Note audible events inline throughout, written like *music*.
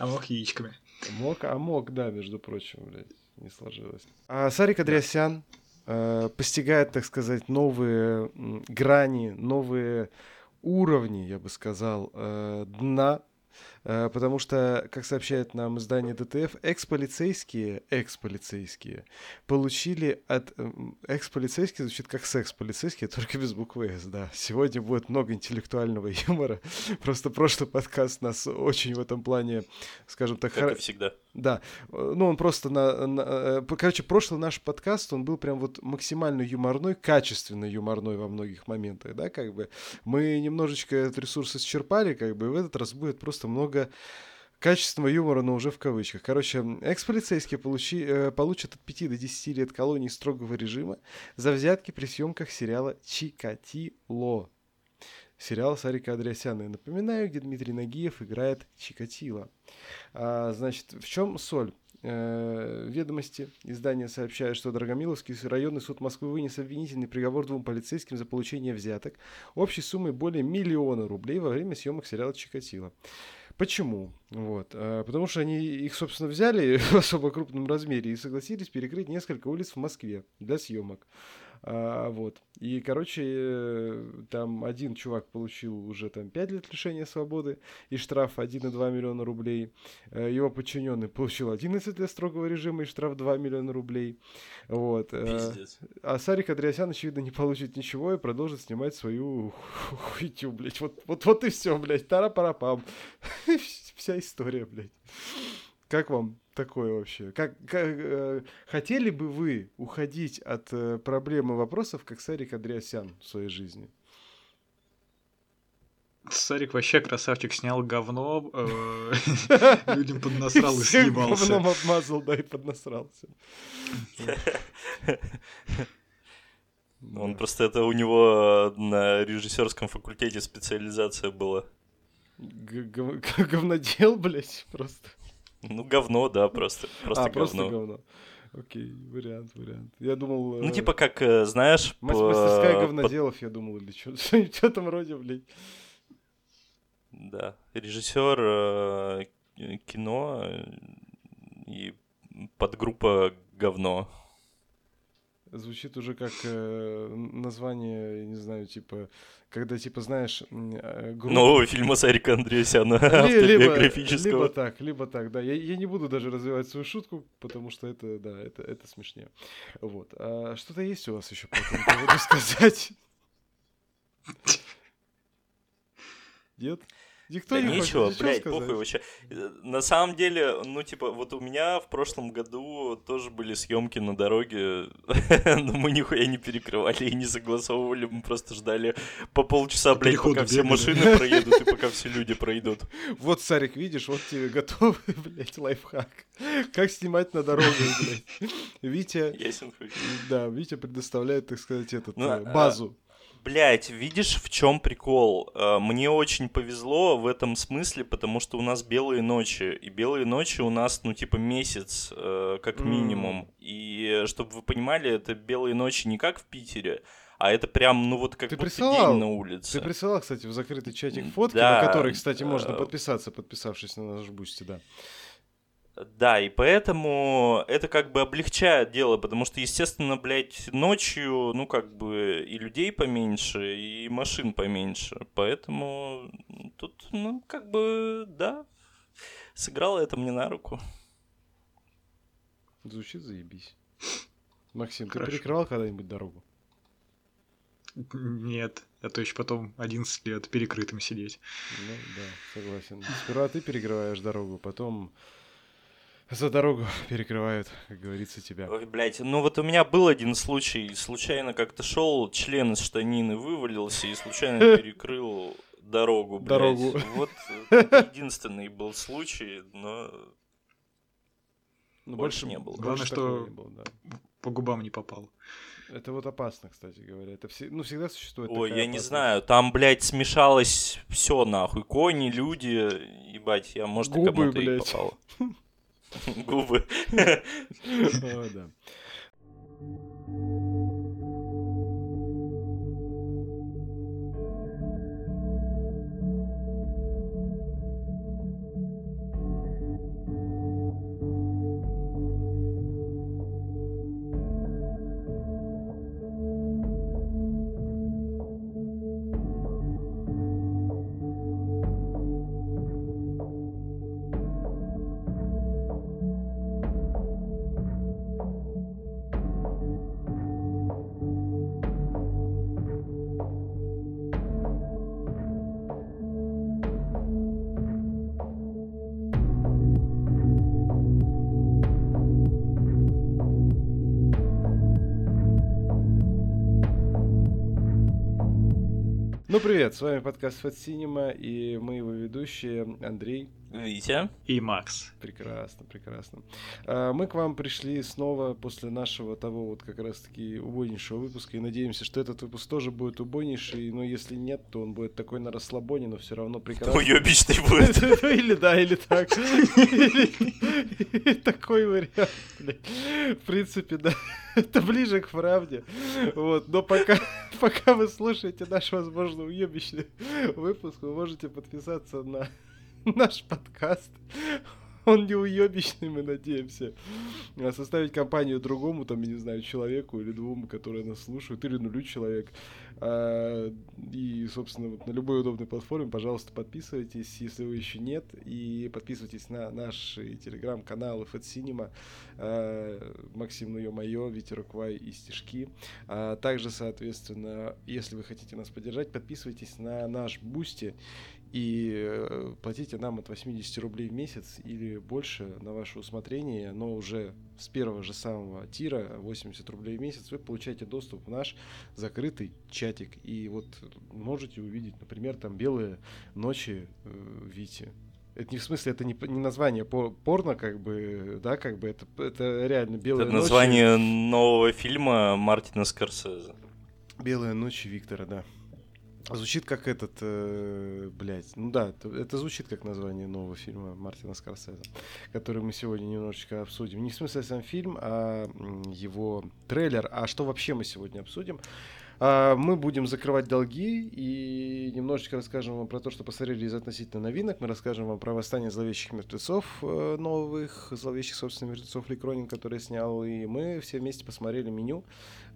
А мог яичками. А мог, да, между прочим, блядь, не сложилось. А Сарик Андреасян э, постигает, так сказать, новые грани, новые уровни, я бы сказал, э, дна потому что, как сообщает нам издание ДТФ, экс-полицейские, экс-полицейские получили от... Экс-полицейский звучит как секс-полицейские, *laughs* только без буквы «С», да. Сегодня будет много интеллектуального юмора. *laughs* Просто прошлый подкаст нас очень в этом плане, скажем так... Как хар... всегда. Да. Ну, он просто на, на... Э, короче, прошлый наш подкаст, он был прям вот максимально юморной, качественно юморной во многих моментах, да, как бы. Мы немножечко этот ресурс исчерпали, как бы, и в этот раз будет просто много качественного юмора, но уже в кавычках. Короче, экс-полицейские получи, э, получат от 5 до 10 лет колонии строгого режима за взятки при съемках сериала «Чикатило». Сериал Сарика Андреасяна. напоминаю, где Дмитрий Нагиев играет Чикатило. А, значит, в чем соль? Э, ведомости издания сообщают, что Драгомиловский районный суд Москвы вынес обвинительный приговор двум полицейским за получение взяток общей суммой более миллиона рублей во время съемок сериала «Чикатило». Почему? Вот. А, потому что они их, собственно, взяли *laughs* в особо крупном размере и согласились перекрыть несколько улиц в Москве для съемок. А, вот. И, короче, там один чувак получил уже там 5 лет лишения свободы и штраф 1,2 миллиона рублей. Э, его подчиненный получил 11 лет строгого режима и штраф 2 миллиона рублей. Вот. Э, Пиздец. А Сарик Андреасян, очевидно, не получит ничего и продолжит снимать свою хуйтю, блядь. Вот, вот, вот и все, блядь. Тара-пара-пам. *laughs* Вся история, блядь. Как вам такое вообще? Как, как э, хотели бы вы уходить от э, проблем и вопросов, как Сарик Андреасян в своей жизни? Сарик вообще красавчик, снял говно, э, *laughs* людям поднасрал и съебался. Говном обмазал, да, и поднасрался. Он просто это у него на режиссерском факультете специализация была. *laughs* Говнодел, блядь, просто. Ну, говно, да, просто. Просто а, говно. просто говно. Окей, вариант, вариант. Я думал... Ну, э... типа, как, э, знаешь... Мастерская по... говноделов, по... я думал, или *laughs* что что там вроде, блядь. Да. Режиссер э, кино и подгруппа говно. Звучит уже как э, название, не знаю, типа, когда, типа, знаешь... Э, группа... Нового фильма Сарика Андреасяна, либо, либо так, либо так, да. Я, я не буду даже развивать свою шутку, потому что это, да, это, это смешнее. Вот. А что-то есть у вас еще по этому поводу сказать? *laughs* Нет? Никто да не ничего, хочет блядь, сказать. похуй вообще. На самом деле, ну, типа, вот у меня в прошлом году тоже были съемки на дороге, *laughs* но мы нихуя не перекрывали и не согласовывали, мы просто ждали по полчаса, блядь, пока все машины проедут и пока все люди пройдут. *laughs* Вот, Сарик, видишь, вот тебе готовый, *laughs* блядь, лайфхак. Как снимать на дороге, блядь. Витя... Ясен Да, Витя предоставляет, так сказать, этот, ну, э, базу. Блять, видишь, в чем прикол? Э, мне очень повезло в этом смысле, потому что у нас белые ночи. И белые ночи у нас, ну, типа, месяц, э, как минимум. Mm. И чтобы вы понимали, это белые ночи не как в Питере, а это прям, ну вот как ты будто присылал, день на улице. Ты присылал, кстати, в закрытый чатик фотки, да, на которые, кстати, можно подписаться, подписавшись на наш Boosty, да. Да, и поэтому это как бы облегчает дело, потому что, естественно, блядь, ночью, ну, как бы и людей поменьше, и машин поменьше. Поэтому тут, ну, как бы, да, сыграло это мне на руку. Звучит заебись. Максим, Хорошо. ты перекрывал когда-нибудь дорогу? Нет, а то еще потом 11 лет перекрытым сидеть. Ну да, согласен. Сперва ты перекрываешь дорогу, потом за дорогу *laughs* перекрывают, как говорится, тебя. Ой, блядь, ну вот у меня был один случай. Случайно как-то шел, член из штанины вывалился и случайно *laughs* перекрыл дорогу, блядь. Дорогу. Вот *laughs* единственный был случай, но... Ну, больше, больше не было. Главное, что было, да. по губам не попал. Это вот опасно, кстати говоря. Это все, ну, всегда существует. Ой, я опасность. не знаю. Там, блядь, смешалось все нахуй. Кони, люди, ебать, я, может, Губы, кому-то блядь. и попал. *laughs* Губы. О, да. Привет, с вами подкаст Fat Cinema, и мы его ведущие Андрей. Витя. И Макс. Прекрасно, прекрасно. А, мы к вам пришли снова после нашего того вот как раз-таки убойнейшего выпуска, и надеемся, что этот выпуск тоже будет убойнейший, но если нет, то он будет такой на расслабоне, но все равно прекрасно. Уебищный будет. *laughs* Или да, или так. *laughs* Такой вариант. В принципе, да. Это ближе к правде. Вот. Но пока, *laughs* пока вы слушаете наш, возможно, уебищный выпуск, вы можете подписаться на *laughs* наш подкаст. Он не уебищный, мы надеемся. А составить компанию другому, там, я не знаю, человеку или двум, которые нас слушают, или нулю человек. А, и, собственно, вот на любой удобной платформе, пожалуйста, подписывайтесь, если вы еще нет, и подписывайтесь на наши телеграм-каналы Fat Cinema, а, Максим Ну Ё-Моё, Ветерок Вай и Стишки. А также, соответственно, если вы хотите нас поддержать, подписывайтесь на наш Boosty и платите нам от 80 рублей в месяц или больше на ваше усмотрение, но уже с первого же самого tier а 80 рублей в месяц вы получаете доступ в наш закрытый чатик. И вот можете увидеть, например, там белые ночи э, Вити. Это не в смысле, это не, не название по, порно, как бы, да, как бы это, это реально белые Это ночи. название нового фильма Мартина Скорсезе. Белые ночи Виктора, да. Звучит как этот, э, блядь, ну да, это, это звучит как название нового фильма Мартина Скорсезе, который мы сегодня немножечко обсудим. Не в смысле сам фильм, а его трейлер. А что вообще мы сегодня обсудим? А, мы будем закрывать долги и немножечко расскажем вам про то, что посмотрели из относительно новинок. Мы расскажем вам про восстание зловещих мертвецов э, новых, зловещих, собственно, мертвецов Ли Кронин, который снял. И мы все вместе посмотрели меню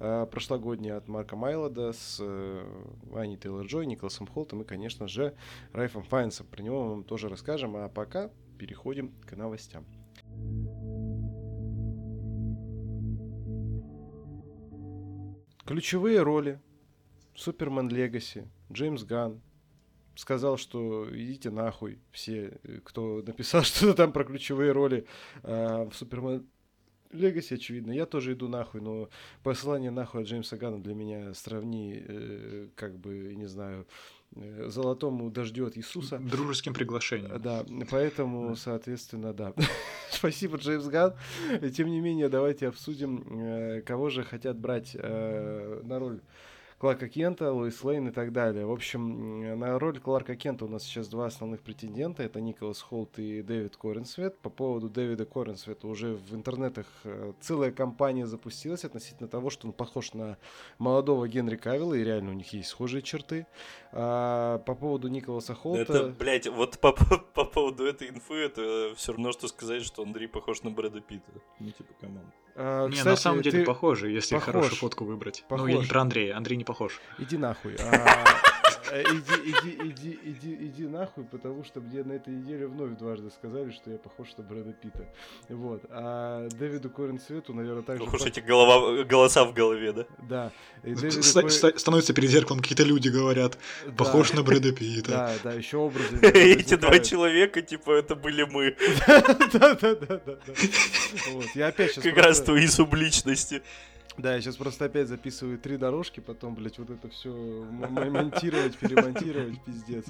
э, прошлогоднее от Марка Майлода с э, Аней Тейлор Джой, Николасом Холтом и, конечно же, Райфом Файнсом. Про него мы вам тоже расскажем. А пока переходим к новостям. Ключевые роли. Супермен Легаси, Джеймс Ган. Сказал, что идите нахуй все, кто написал *laughs* что-то там про ключевые роли э, в Супермен Легаси, очевидно. Я тоже иду нахуй, но посылание нахуй от Джеймса Гана для меня сравни, э, как бы, не знаю, золотому дождю от Иисуса. Дружеским приглашением. Да, поэтому, соответственно, да. *laughs* Спасибо, Джеймс Ган. Тем не менее, давайте обсудим, э, кого же хотят брать э, на роль Кларка Кента, Луис Лейн и так далее. В общем, на роль Кларка Кента у нас сейчас два основных претендента. Это Николас Холт и Дэвид Коренсвет. По поводу Дэвида Коренсвета уже в интернетах э, целая кампания запустилась относительно того, что он похож на молодого Генри Кавилла, и реально у них есть схожие черты. А, по поводу Николаса Холта... Это, блядь, вот по, по, по поводу этой инфы, это все равно, что сказать, что Андрей похож на Брэда Питта. Ну, типа, come on. А, Не, кстати, на самом деле ты- похоже, если похож. хорошую фотку выбрать. Ну, я не Похож. про Андрея, Андрей не похож. Иди нахуй. *laughs* Иди, иди, иди, иди, иди нахуй, потому что мне на этой неделе вновь дважды сказали, что я похож на Брэда Питта. Вот. А Дэвиду Коренсвету, наверное, также... Ох уж по- эти голова, голоса в голове, да? Да. И Дэвиду Становится перед зеркалом, какие-то люди говорят, Да. похож на Брэда Питта. Да, да, еще образы. *laughs* Эти два человека, типа, это были мы. *laughs* Да, да, да, да. да. Вот. Я опять сейчас Как раз твои субличности. Да, я сейчас просто опять записываю три дорожки, потом, блядь, вот это все монтировать, перемонтировать, пиздец.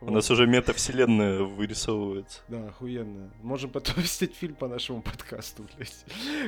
У Вот. нас уже метавселенная вырисовывается. Да, охуенно. Можем потом *laughs* снять фильм по нашему подкасту, блядь.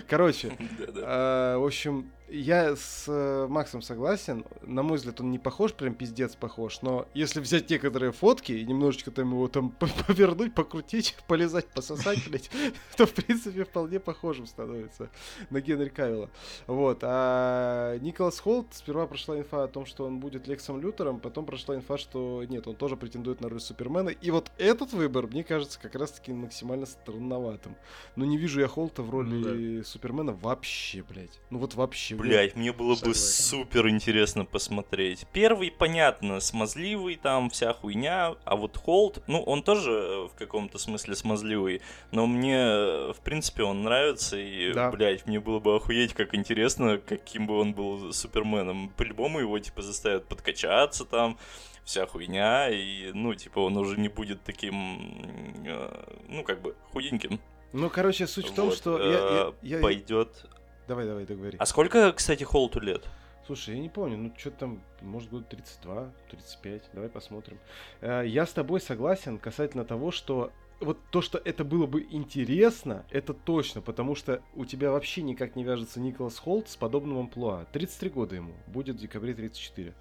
Короче, а, в общем, я с э, Максом согласен. На мой взгляд, он не похож, прям пиздец похож. Но если взять некоторые фотки и немножечко там его там *laughs* повернуть, покрутить, полезать, пососать, блядь, *laughs* то, в принципе, вполне похожим становится на Генри Кавилла. Вот. А Николас Холт, сперва прошла инфа о том, что он будет Лексом Лютером, потом прошла инфа, что нет, он тоже претендует на роль Супермена. И вот этот выбор, мне кажется, как раз-таки максимально странноватым. Но не вижу я Холта в роли Супермена вообще, блядь. Ну вот вообще. Блять, мне было бы супер интересно посмотреть. Первый, понятно, смазливый, там вся хуйня, а вот Холд, ну, он тоже э, в каком-то смысле смазливый, но мне, э, в принципе, он нравится, и, Да. блять, мне было бы охуеть, как интересно, каким бы он был Суперменом. По-любому его, типа, заставят подкачаться там, вся хуйня, и, ну, типа, он уже не будет таким, э, ну, как бы, худеньким. Ну, короче, суть в том, что я, я- я- Пойдет. Давай, давай, договори. А сколько, кстати, Холту лет? Слушай, я не помню, ну что там, может быть 32, 35, давай посмотрим. Э, я с тобой согласен касательно того, что вот то, что это было бы интересно, это точно, потому что у тебя вообще никак не вяжется Николас Холт с подобным амплуа. 33 года ему, будет в декабре 34.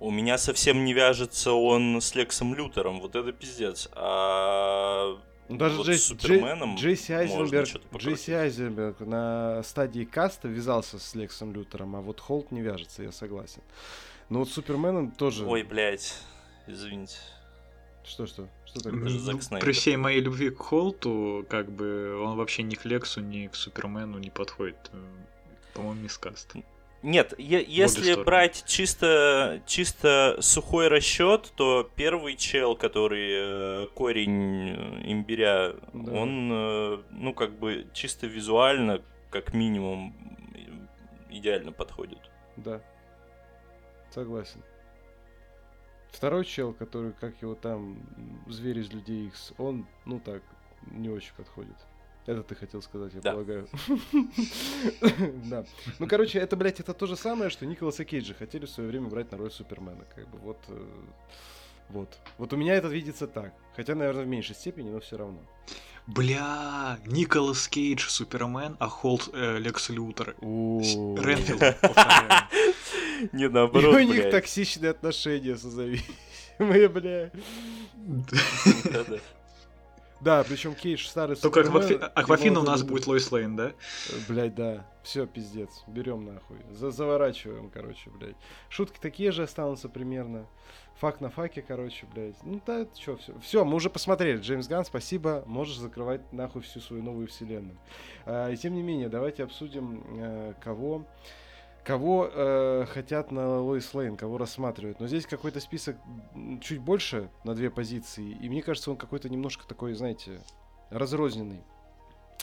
У меня совсем не вяжется он с Лексом Лютером, вот это пиздец. А ну, даже вот Джейс, Суперменом Джейси Айзенберг, Джейси Айзенберг на стадии каста вязался с Лексом Лютером, а вот Холт не вяжется, я согласен. Но вот Суперменом тоже... Ой, блядь, извините. Что, что? Что такое? Ну. При всей моей любви к Холту, как бы он вообще ни к Лексу, ни к Супермену не подходит. Э, По-моему, мискаст. Нет, е- если стороны. брать чисто, чисто сухой расчет, то первый чел, который э, корень э, имбиря, Да. он, э, ну, как бы чисто визуально, как минимум, идеально подходит. Да. Согласен. Второй чел, который, как его там, зверь из Людей Икс, он, ну так, не очень подходит. Это ты хотел сказать, я Да. полагаю. *laughs* Да. Ну, короче, это, блядь, это то же самое, что Николаса Кейджа хотели в свое время брать на роль Супермена. Как бы вот... э, Вот. Вот у меня это видится так. Хотя, наверное, в меньшей степени, но все равно. Бля, Николас Кейдж, Супермен, а Холт э, Лекс Лютер. У Ренфилд. *laughs* Не, И наоборот, у них токсичные отношения созависимые, бля. *laughs* Да, причем Кейдж старый Только Аквафи- Аквафина у нас будет Лойс Лейн, да? Блять, да. Все, пиздец. Берем нахуй. За заворачиваем, короче, блядь. Шутки такие же останутся примерно. Fuck на fuck е, короче, блядь. Ну да, что, все. Все, мы уже посмотрели. Джеймс Ган, спасибо. Можешь закрывать нахуй всю свою новую вселенную. А, и тем не менее, давайте обсудим, э, кого. Кого э, хотят на Лоис Лейн, кого рассматривают. Но здесь какой-то список чуть больше на две позиции. И мне кажется, он какой-то немножко такой, знаете, разрозненный.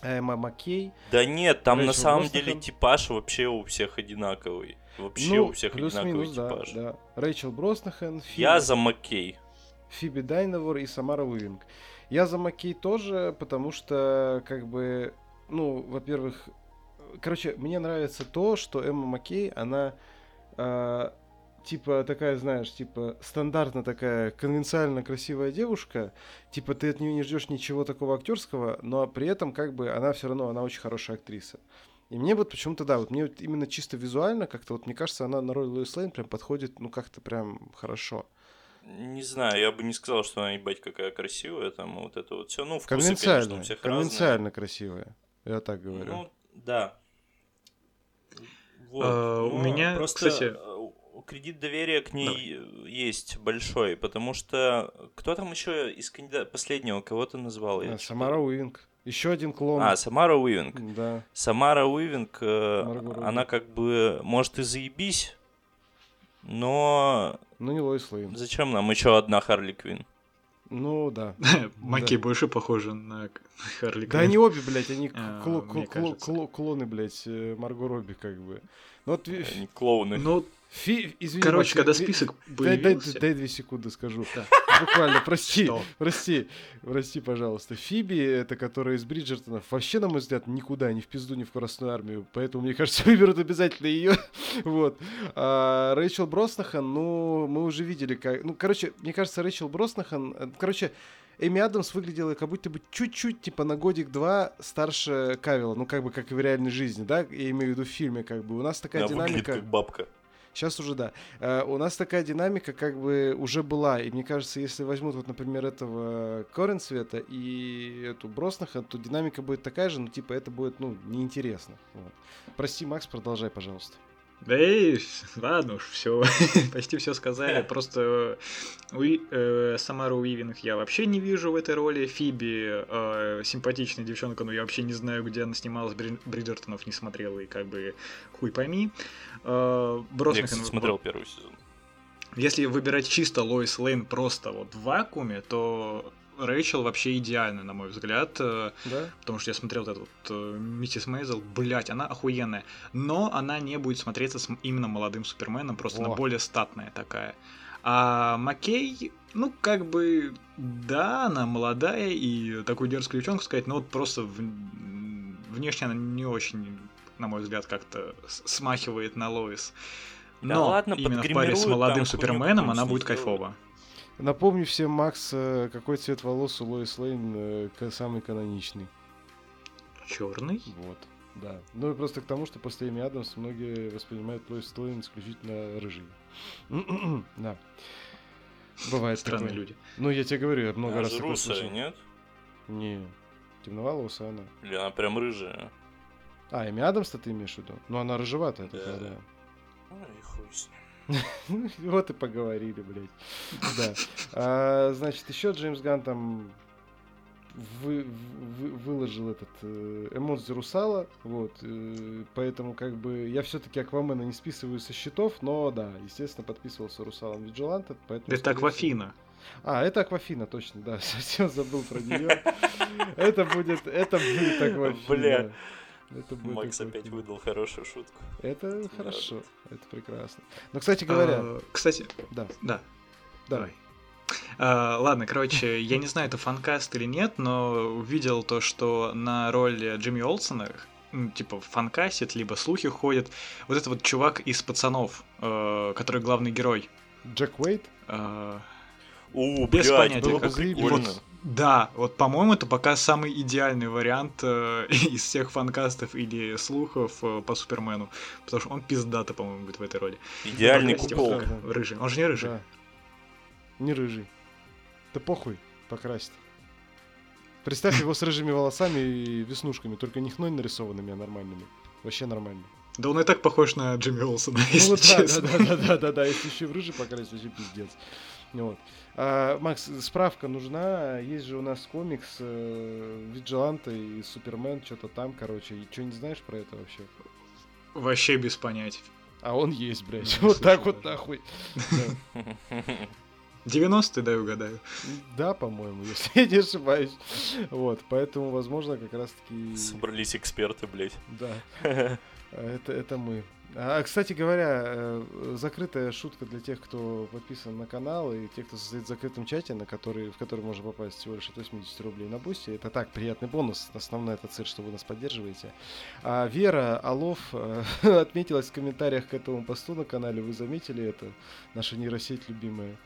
Эмма Маккей, Да нет, там на самом Броснахан. деле типаж вообще у всех одинаковый. Вообще Ну, у всех одинаковый да, типаж. да. Рэйчел Броснахен, Фиби, Я за Маккей. Фиби Дайнавор и Самара Уивинг. Я за Маккей тоже, потому что, как бы, ну, во-первых, короче, мне нравится то, что Эмма Маккей, она а, типа такая, знаешь, типа стандартно такая конвенциально красивая девушка, типа ты от нее не ждешь ничего такого актерского, но при этом как бы она все равно, она очень хорошая актриса. И мне вот почему-то, да, вот мне вот именно чисто визуально как-то, вот мне кажется, она на роль Луис Лейн прям подходит, ну, как-то прям хорошо. Не знаю, я бы не сказал, что она, ебать, какая красивая, там, вот это вот все. Ну, вкусы, конечно, Конвенциально, у всех конвенциально красивая, я так разные. говорю. Ну, да. Вот. А, у меня, просто кстати- э, кредит доверия к ней э, есть большой, потому что кто там еще из кандидатов последнего, кого ты назвал? Я А, что-то- Самара Уинг. Еще один клон. А, Самара Уивинг. Да. Самара Уивинг, э, Марго она как бы, может, и заебись, но Ну, не Лоис Лейн. зачем нам еще одна Харли Квин? Ну, да. *laughs* Маки больше похожи на Харли Да Квинн. они обе, блядь, они *laughs* А, кло- кло- кажется. кло- клоны, блядь, э, Марго Робби, как бы. Ну, вот, Они клоуны. Ну, фи- извини, короче, когда список Дай, дай, появился... дай две секунды скажу. Буквально, прости, Что? прости, прости, пожалуйста. Фиби, это которая из Бриджертонов, вообще, на мой взгляд, никуда, ни в пизду, ни в Красную Армию. Поэтому, мне кажется, *laughs* выберут обязательно ее. вот. А Рэйчел Броснахан, ну, мы уже видели, как... Ну, короче, мне кажется, Рэйчел Броснахан... э, Короче, Эми Адамс выглядела как будто бы чуть-чуть, типа, на годик-два старше Кавила. Ну, как бы, как и в реальной жизни, да? Я имею в виду в фильме, как бы. У нас такая Она выглядит динамика... как бабка. Сейчас уже да. Э, у нас такая динамика как бы уже была. И мне кажется, если возьмут вот, например, этого Коренцвета и эту Броснаха, то динамика будет такая же, но типа это будет, ну, неинтересно. Вот. Прости, Макс, продолжай, пожалуйста. Да эй, *laughs* ладно уж, все, *laughs* почти все сказали. Просто э, Уи- э, Самару Уивинг я вообще не вижу в этой роли. Фиби э, симпатичная девчонка, но я вообще не знаю, где она снималась. Бри- Бриджертонов не смотрела, и как бы хуй пойми. Э, Я, Броснахан- кстати, смотрел первый сезон. Если выбирать чисто Лоис Лейн просто вот в вакууме, то Рэйчел вообще идеальна, на мой взгляд. э, Да? Потому что я смотрел вот эту вот э, Миссис Мейзел, блять, она охуенная. Но она не будет смотреться с именно молодым Суперменом, просто она О. более статная такая. А Маккей, ну, как бы, да, она молодая и такую дерзкую девчонку сказать, но вот просто в- внешне она не очень на мой взгляд, как-то смахивает на Лоис. Да Но ладно, именно в паре с молодым там Суперменом она будет какую-нибудь кайфова. Напомню всем, Макс, э, какой цвет волос у Лоис Лейн э, самый каноничный. Черный? Вот, да. Ну и просто к тому, что после Эми Адамс многие воспринимают Лоис Лейн исключительно рыжий. *clears throat* да. Бывает Странные такое. люди. Ну, я тебе говорю, я много Она раз такое русая, слышал. нет? Не, темноволосая она. Или она прям рыжая? А, Эми Адамс-то ты имеешь в виду? Ну, она рыжеватая Да. такая, да. Ну и хуй с ним. *laughs* Вот и поговорили, блядь. Да. А, значит, еще Джеймс Ган там вы- вы- выложил этот э, эмодзи Русала, вот, э, поэтому как бы я все-таки Аквамена не списываю со счетов, но да, естественно, подписывался Русалом Виджиланта, поэтому... Это Аквафина. А, это Аквафина, точно, да, *laughs* совсем забыл про нее. Это будет, это будет Аквафина. Бля. Это будет Макс опять выдал хорошую шутку. Это Да. хорошо, это прекрасно. Но, кстати говоря, А, Кстати, да, да, давай. А, ладно, короче, я не знаю, это фанкаст или нет, но увидел то, что на роль Джимми Олсона, ну, типа, фанкастит, либо слухи ходят, вот этот вот чувак из «Пацанов», э, который главный герой. Джек Уэйт, Э, У, Без блядь, понятия, было бы как- прикольно. вот, да, вот, по-моему, это пока самый идеальный вариант э, *laughs* из всех фанкастов или слухов э, по Супермену, потому что он пиздато, по-моему, будет в этой роли. Идеальный кукол. его как Рыжий. Он же не рыжий. Да. Не рыжий. Да похуй, покрасит. Представь его с рыжими волосами и веснушками, только не хной нарисованными, а нормальными. Вообще нормально. Да он и так похож на Джимми Олсона, *laughs* Ну если вот да, да, честно. да, да, да, да, да, если еще и в рыжий покрасить, вообще пиздец. Вот. А, Макс, справка нужна. Есть же у нас комикс э, Виджиланта и Супермен, что-то там, короче. И что не знаешь про это вообще? Вообще без понятия. А он есть, блядь. Ну, Вот так слушай, вот да. нахуй. *laughs* Да. 90-й, дай угадаю. Да, по-моему, если я не ошибаюсь. Вот, поэтому, возможно, как раз-таки... Собрались эксперты, блядь. Да, *laughs* это, это мы. А, кстати говоря, э, закрытая шутка для тех, кто подписан на канал, и тех, кто состоит в закрытом чате, на который, в который можно попасть всего лишь от 80 рублей на бусте. Это так, приятный бонус. Основная это цель, что вы нас поддерживаете. А Вера Алов э, *laughs* отметилась в комментариях к этому посту на канале. Вы заметили это? Наша нейросеть любимая.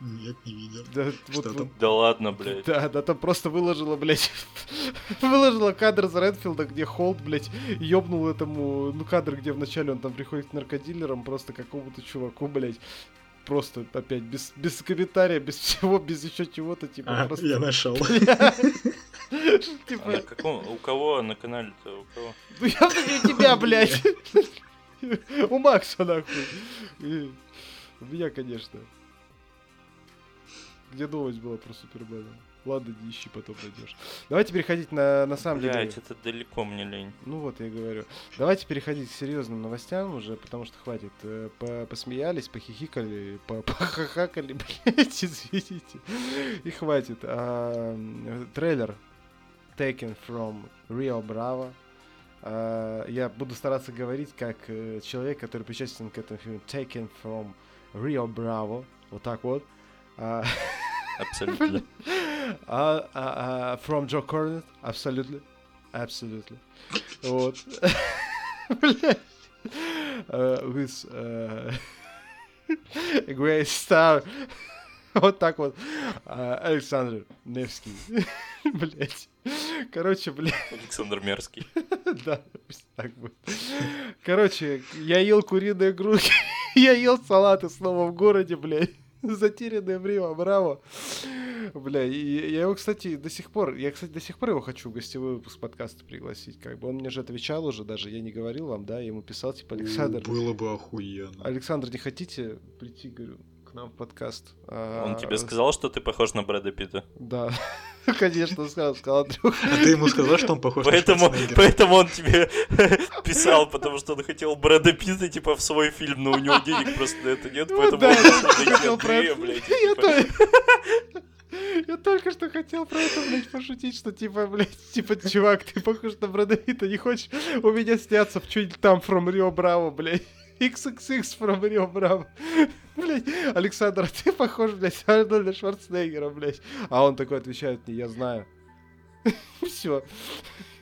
Нет, не видел. Да, Что вот- там? Да ладно, блядь. Да, да, там просто выложила, блядь, *laughs* выложила кадр из Редфилда, где Холд, блядь, ёбнул этому, ну, кадр, где вначале он там приходит к наркодилерам, просто какому-то чуваку, блядь, просто опять без, без комментария, без всего, без еще чего-то, типа, А, просто... я нашел. *laughs* А на Типа, каком, у кого на канале-то? У кого? ну явно не у тебя, блядь. *laughs* У Макса, нахуй. У меня, конечно. Где новость была про Супермена? Ладно, не ищи, потом найдешь. Давайте переходить на, на самом деле... Блядь, это далеко мне лень. Ну вот я и говорю. Давайте переходить к серьезным новостям уже, потому что хватит. Э, по- Посмеялись, похихикали, по- *laughs* похахакали, блядь, *laughs* извините. И хватит. А, трейлер Taken from Rio Bravo. А, я буду стараться говорить как э, человек, который причастен к этому фильму. Taken from Rio Bravo. Вот так вот. А, *laughs* Абсолютно. *laughs* а, а, а, from Joe Cornett, абсолютно. Абсолютно. Вот. *laughs* Э, With э, *laughs* great star. Вот так вот. А, Александр Невский. Блять. Короче, блядь, Александр Мерзкий. да, пусть так будет. Короче, я ел куриные грудки, я ел салаты снова в городе, блядь. *laughs* Затерянное время, браво. Бля, и я его, кстати, до сих пор, я, кстати, до сих пор его хочу в гостевой выпуск подкаста пригласить, как бы он мне же отвечал уже, даже я не говорил вам, да, я ему писал, типа, Александр, Было бы охуенно. Александр, не хотите прийти, говорю, к нам в подкаст? А, Он тебе сказал, что ты похож на Брэда Питта. Да, *laughs* конечно, сказал, сказал, Андрюха. А ты ему сказал, что он похож на Поэтому, Шварценеггера? поэтому он тебе *laughs* писал, потому что он хотел Брэда Питта, типа, в свой фильм, но у него денег просто на это нет, Ну поэтому да, он я хотел про Андрея, это. блядь, *laughs* Я типа, только- Я только что хотел про это, блядь, пошутить, что типа, блядь, типа, чувак, ты похож на Брэда Питта, не хочешь у меня сняться в чуть там from Rio Bravo, блядь. XXX Rio Bravo. Блядь, Александр, ты похож, блядь, Арнольда Шварценеггера, блядь. А он такой отвечает мне, я знаю. *laughs* Все.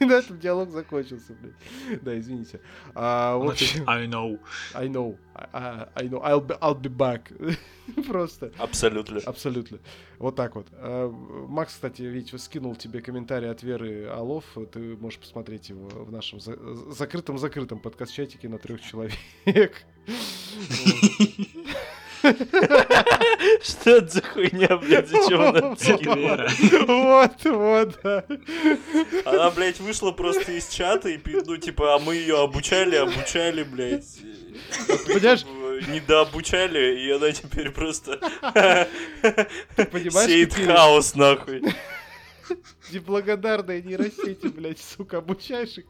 И *laughs* на этом диалог закончился, блядь. Да, извините. А, в общем, I know. I know. I, I know. I'll be, I'll be back. *laughs* Просто. Абсолютно. Абсолютно. Вот так вот. А, Макс, кстати, ведь скинул тебе комментарий от Веры Алов. Ты можешь посмотреть его в нашем за- закрытом-закрытом подкаст-чатике на трех человек. *laughs* Что это за хуйня, блядь, зачем она *laughs* Вера. Вот, вот, да. Она, блядь, вышла просто из чата и, ну, типа, а мы ее обучали, обучали, блядь. Понимаешь? Не дообучали, и она теперь просто сеет хаос, нахуй. неблагодарные нейросети, блядь, сука, обучаешь их,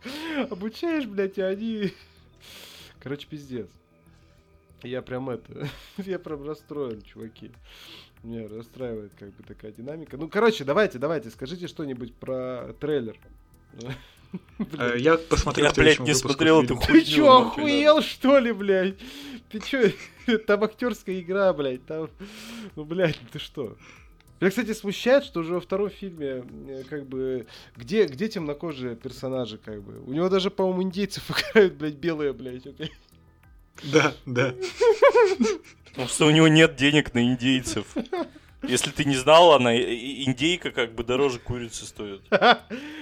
обучаешь, блядь, и они... Короче, пиздец. Я прям это, *laughs* я прям расстроен, чуваки. Меня расстраивает как бы такая динамика. Ну, короче, давайте, давайте, скажите что-нибудь про трейлер. *laughs* Э, Я посмотрел Я, блядь, не смотрел эту Ты хуйню. чё, нахуй, охуел, что ли, блядь? Ты чё, *laughs* там актерская игра, блядь, там... Ну, блядь, ты что? Меня, кстати, смущает, что уже во втором фильме, э, как бы, где, где темнокожие персонажи, как бы? У него даже, по-моему, индейцев играют, блядь, белые, блядь, окей? Да, да. Потому что у него нет денег на индейцев. Если ты не знал, она индейка как бы дороже курицы стоит.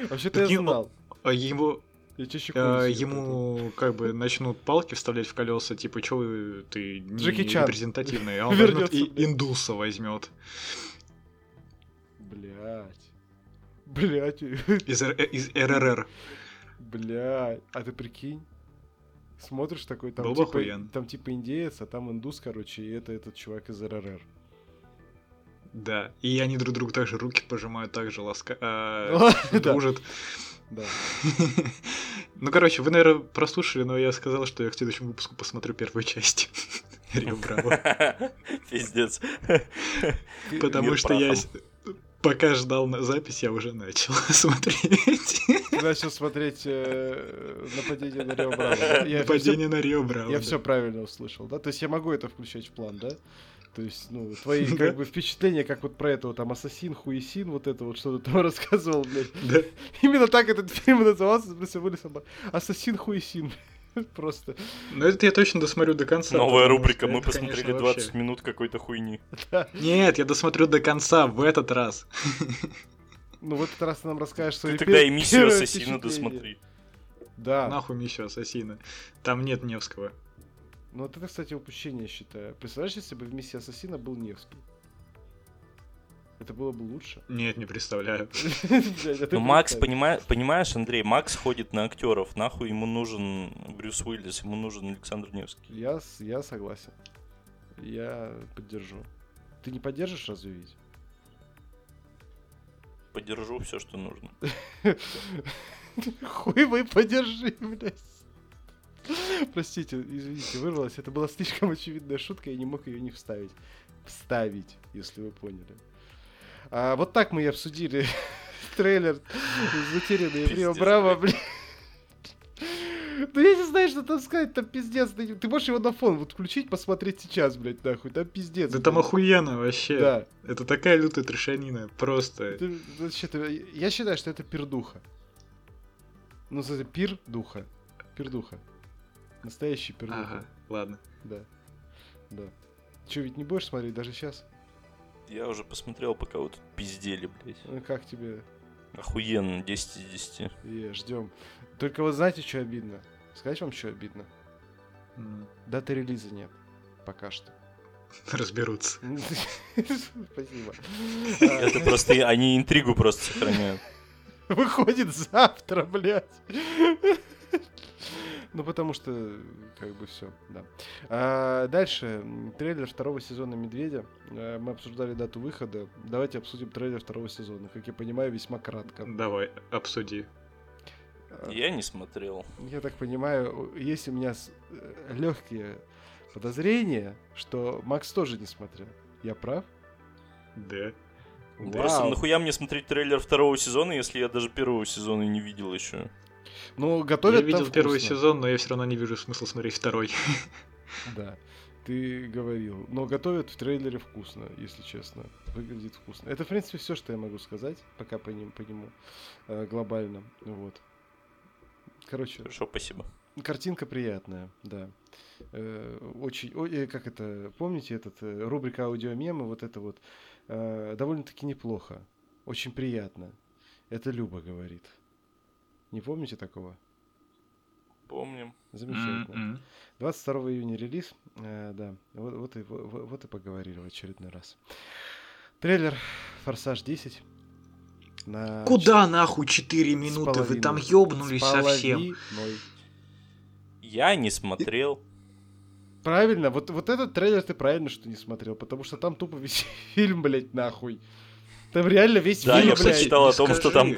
Вообще-то я знал. А Ему, ему как бы начнут палки вставлять в колеса, типа, чё вы, ты не Джеки Чан. репрезентативный, а он и индуса возьмет Блядь. Блядь. из, э, из РРР. Блядь. А ты прикинь? Смотришь такой, там Был типа, там типа индеец, а там индус, короче, и это этот чувак из РРР. Да. И они друг другу также руки пожимают, также ласка... э, *laughs* Да. дружат. Да. *laughs* Ну, короче, вы, наверное, прослушали, но я сказал, что я к следующему выпуску посмотрю первую часть. *laughs* Рио Браво. Пиздец. Потому что я пока ждал на запись, я уже начал *laughs* смотреть. Начал смотреть э, нападение на Рио Браво. *laughs* Я Нападение всё- на Рио Браво. Я да. все правильно услышал, да? То есть я могу это включать в план, да? То есть, ну, *laughs* твои, Да. как бы, впечатления, как вот про этого там Ассасин, Хуесин, вот это вот, что ты там рассказывал, блядь. Да. Именно так этот фильм назывался, в смысле, были сама- Ассасин, Хуесин. *laughs* Просто. Но это я точно досмотрю до конца. Новая рубрика. Мы посмотрели конечно, 20 вообще- минут какой-то хуйни. *laughs* Нет, я досмотрю до конца в этот раз. Ну, в этот раз ты нам расскажешь свои Ты тогда и миссию Ассасина досмотри. Да. Нахуй миссию Ассасина. Там нет Невского. Ну, вот это, кстати, упущение, считаю. Представляешь, если бы в миссии Ассасина был Невский? Это было бы лучше. Нет, не представляю. *laughs* А Ну, Макс, понимаешь, Андрей, Макс ходит на актеров. Нахуй ему нужен Брюс Уиллис, ему нужен Александр Невский. Я, я согласен. Я поддержу. Ты не поддержишь разве ведь? Поддержу все, что нужно. *laughs* Хуй вы подержи, блядь. Простите, извините, вырвалась. Это была слишком очевидная шутка, я не мог ее не вставить. Вставить, если вы поняли. А, вот так мы и обсудили *laughs* трейлер «Затерянные в Рио Браво», блядь. Ну я не знаю, что там сказать, там пиздец. Ты, можешь его на фон вот включить, посмотреть сейчас, блядь, нахуй, там пиздец. Да там охуенно вообще. Да. Это такая лютая трешанина. Просто. Это- это я считаю, что это пердуха. Ну, кстати, пир духа. Пердуха. Настоящий пердуха. Ага, ладно. Да. Да. Че, ведь не будешь смотреть даже сейчас? Я уже посмотрел, пока вы тут пиздели, блядь. Ну, как тебе? Охуенно, 10 из 10. И ждем. Только вот знаете, что обидно? Сказать вам, что обидно? М, Даты релиза нет. Пока что. Разберутся. *laughs* Спасибо. Это просто они интригу просто сохраняют. Выходит завтра, блядь. Ну, потому что, как бы, все, да. А, дальше, трейлер второго сезона «Медведя». А, мы обсуждали дату выхода. Давайте обсудим трейлер второго сезона. Как я понимаю, весьма кратко. Давай, обсуди. А, Я не смотрел. Я так понимаю, есть у меня легкие подозрения, что Макс тоже не смотрел. Я прав? Да. Просто Вау. нахуя мне смотреть трейлер второго сезона, если я даже первого сезона не видел еще? Ну, Я готовят там видел первый вкусно. сезон, но я все равно не вижу смысла смотреть второй. Да. Ты говорил. Но готовят в трейлере вкусно, если честно. Выглядит вкусно. Это, в принципе, все, что я могу сказать, пока по, ним, по нему э, глобально. Вот. Короче. Хорошо, спасибо. Картинка приятная, да. Э, очень, о, э, как это, помните этот э, рубрика аудиомемы, вот это вот э, довольно-таки неплохо, очень приятно. Это Люба говорит. Не помните такого? Помним. Замечательно. 22 июня релиз. Э, да, вот, вот, и, вот, вот и поговорили в очередной раз. Трейлер «Форсаж 10». На Куда 4... нахуй 4 минуты? Вы там ёбнулись совсем. Я не смотрел. Правильно, вот, вот этот трейлер ты правильно, что не смотрел, потому что там тупо весь *laughs* фильм, блядь, нахуй. Там реально весь да, фильм, я блядь. прочитал о том, Скажи. что там...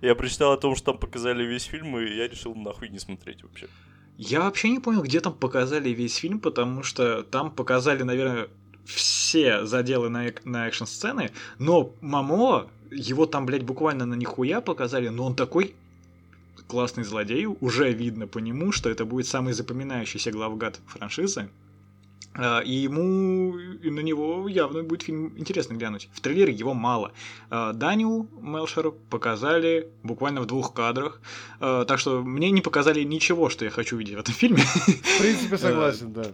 Я прочитал о том, что там показали весь фильм, и я решил нахуй не смотреть вообще. Я вообще не понял, где там показали весь фильм, потому что там показали, наверное, все заделы на, эк- на экшн-сцены, но Мамо, его там, блядь, буквально на нихуя показали, но он такой классный злодей, уже видно по нему, что это будет самый запоминающийся главгад франшизы. А, и ему, и на него явно будет фильм интересно глянуть. В трейлере его мало. А, Даниу Мелшер показали буквально в двух кадрах. А, так что мне не показали ничего, что я хочу видеть в этом фильме. В принципе, *laughs* согласен, да.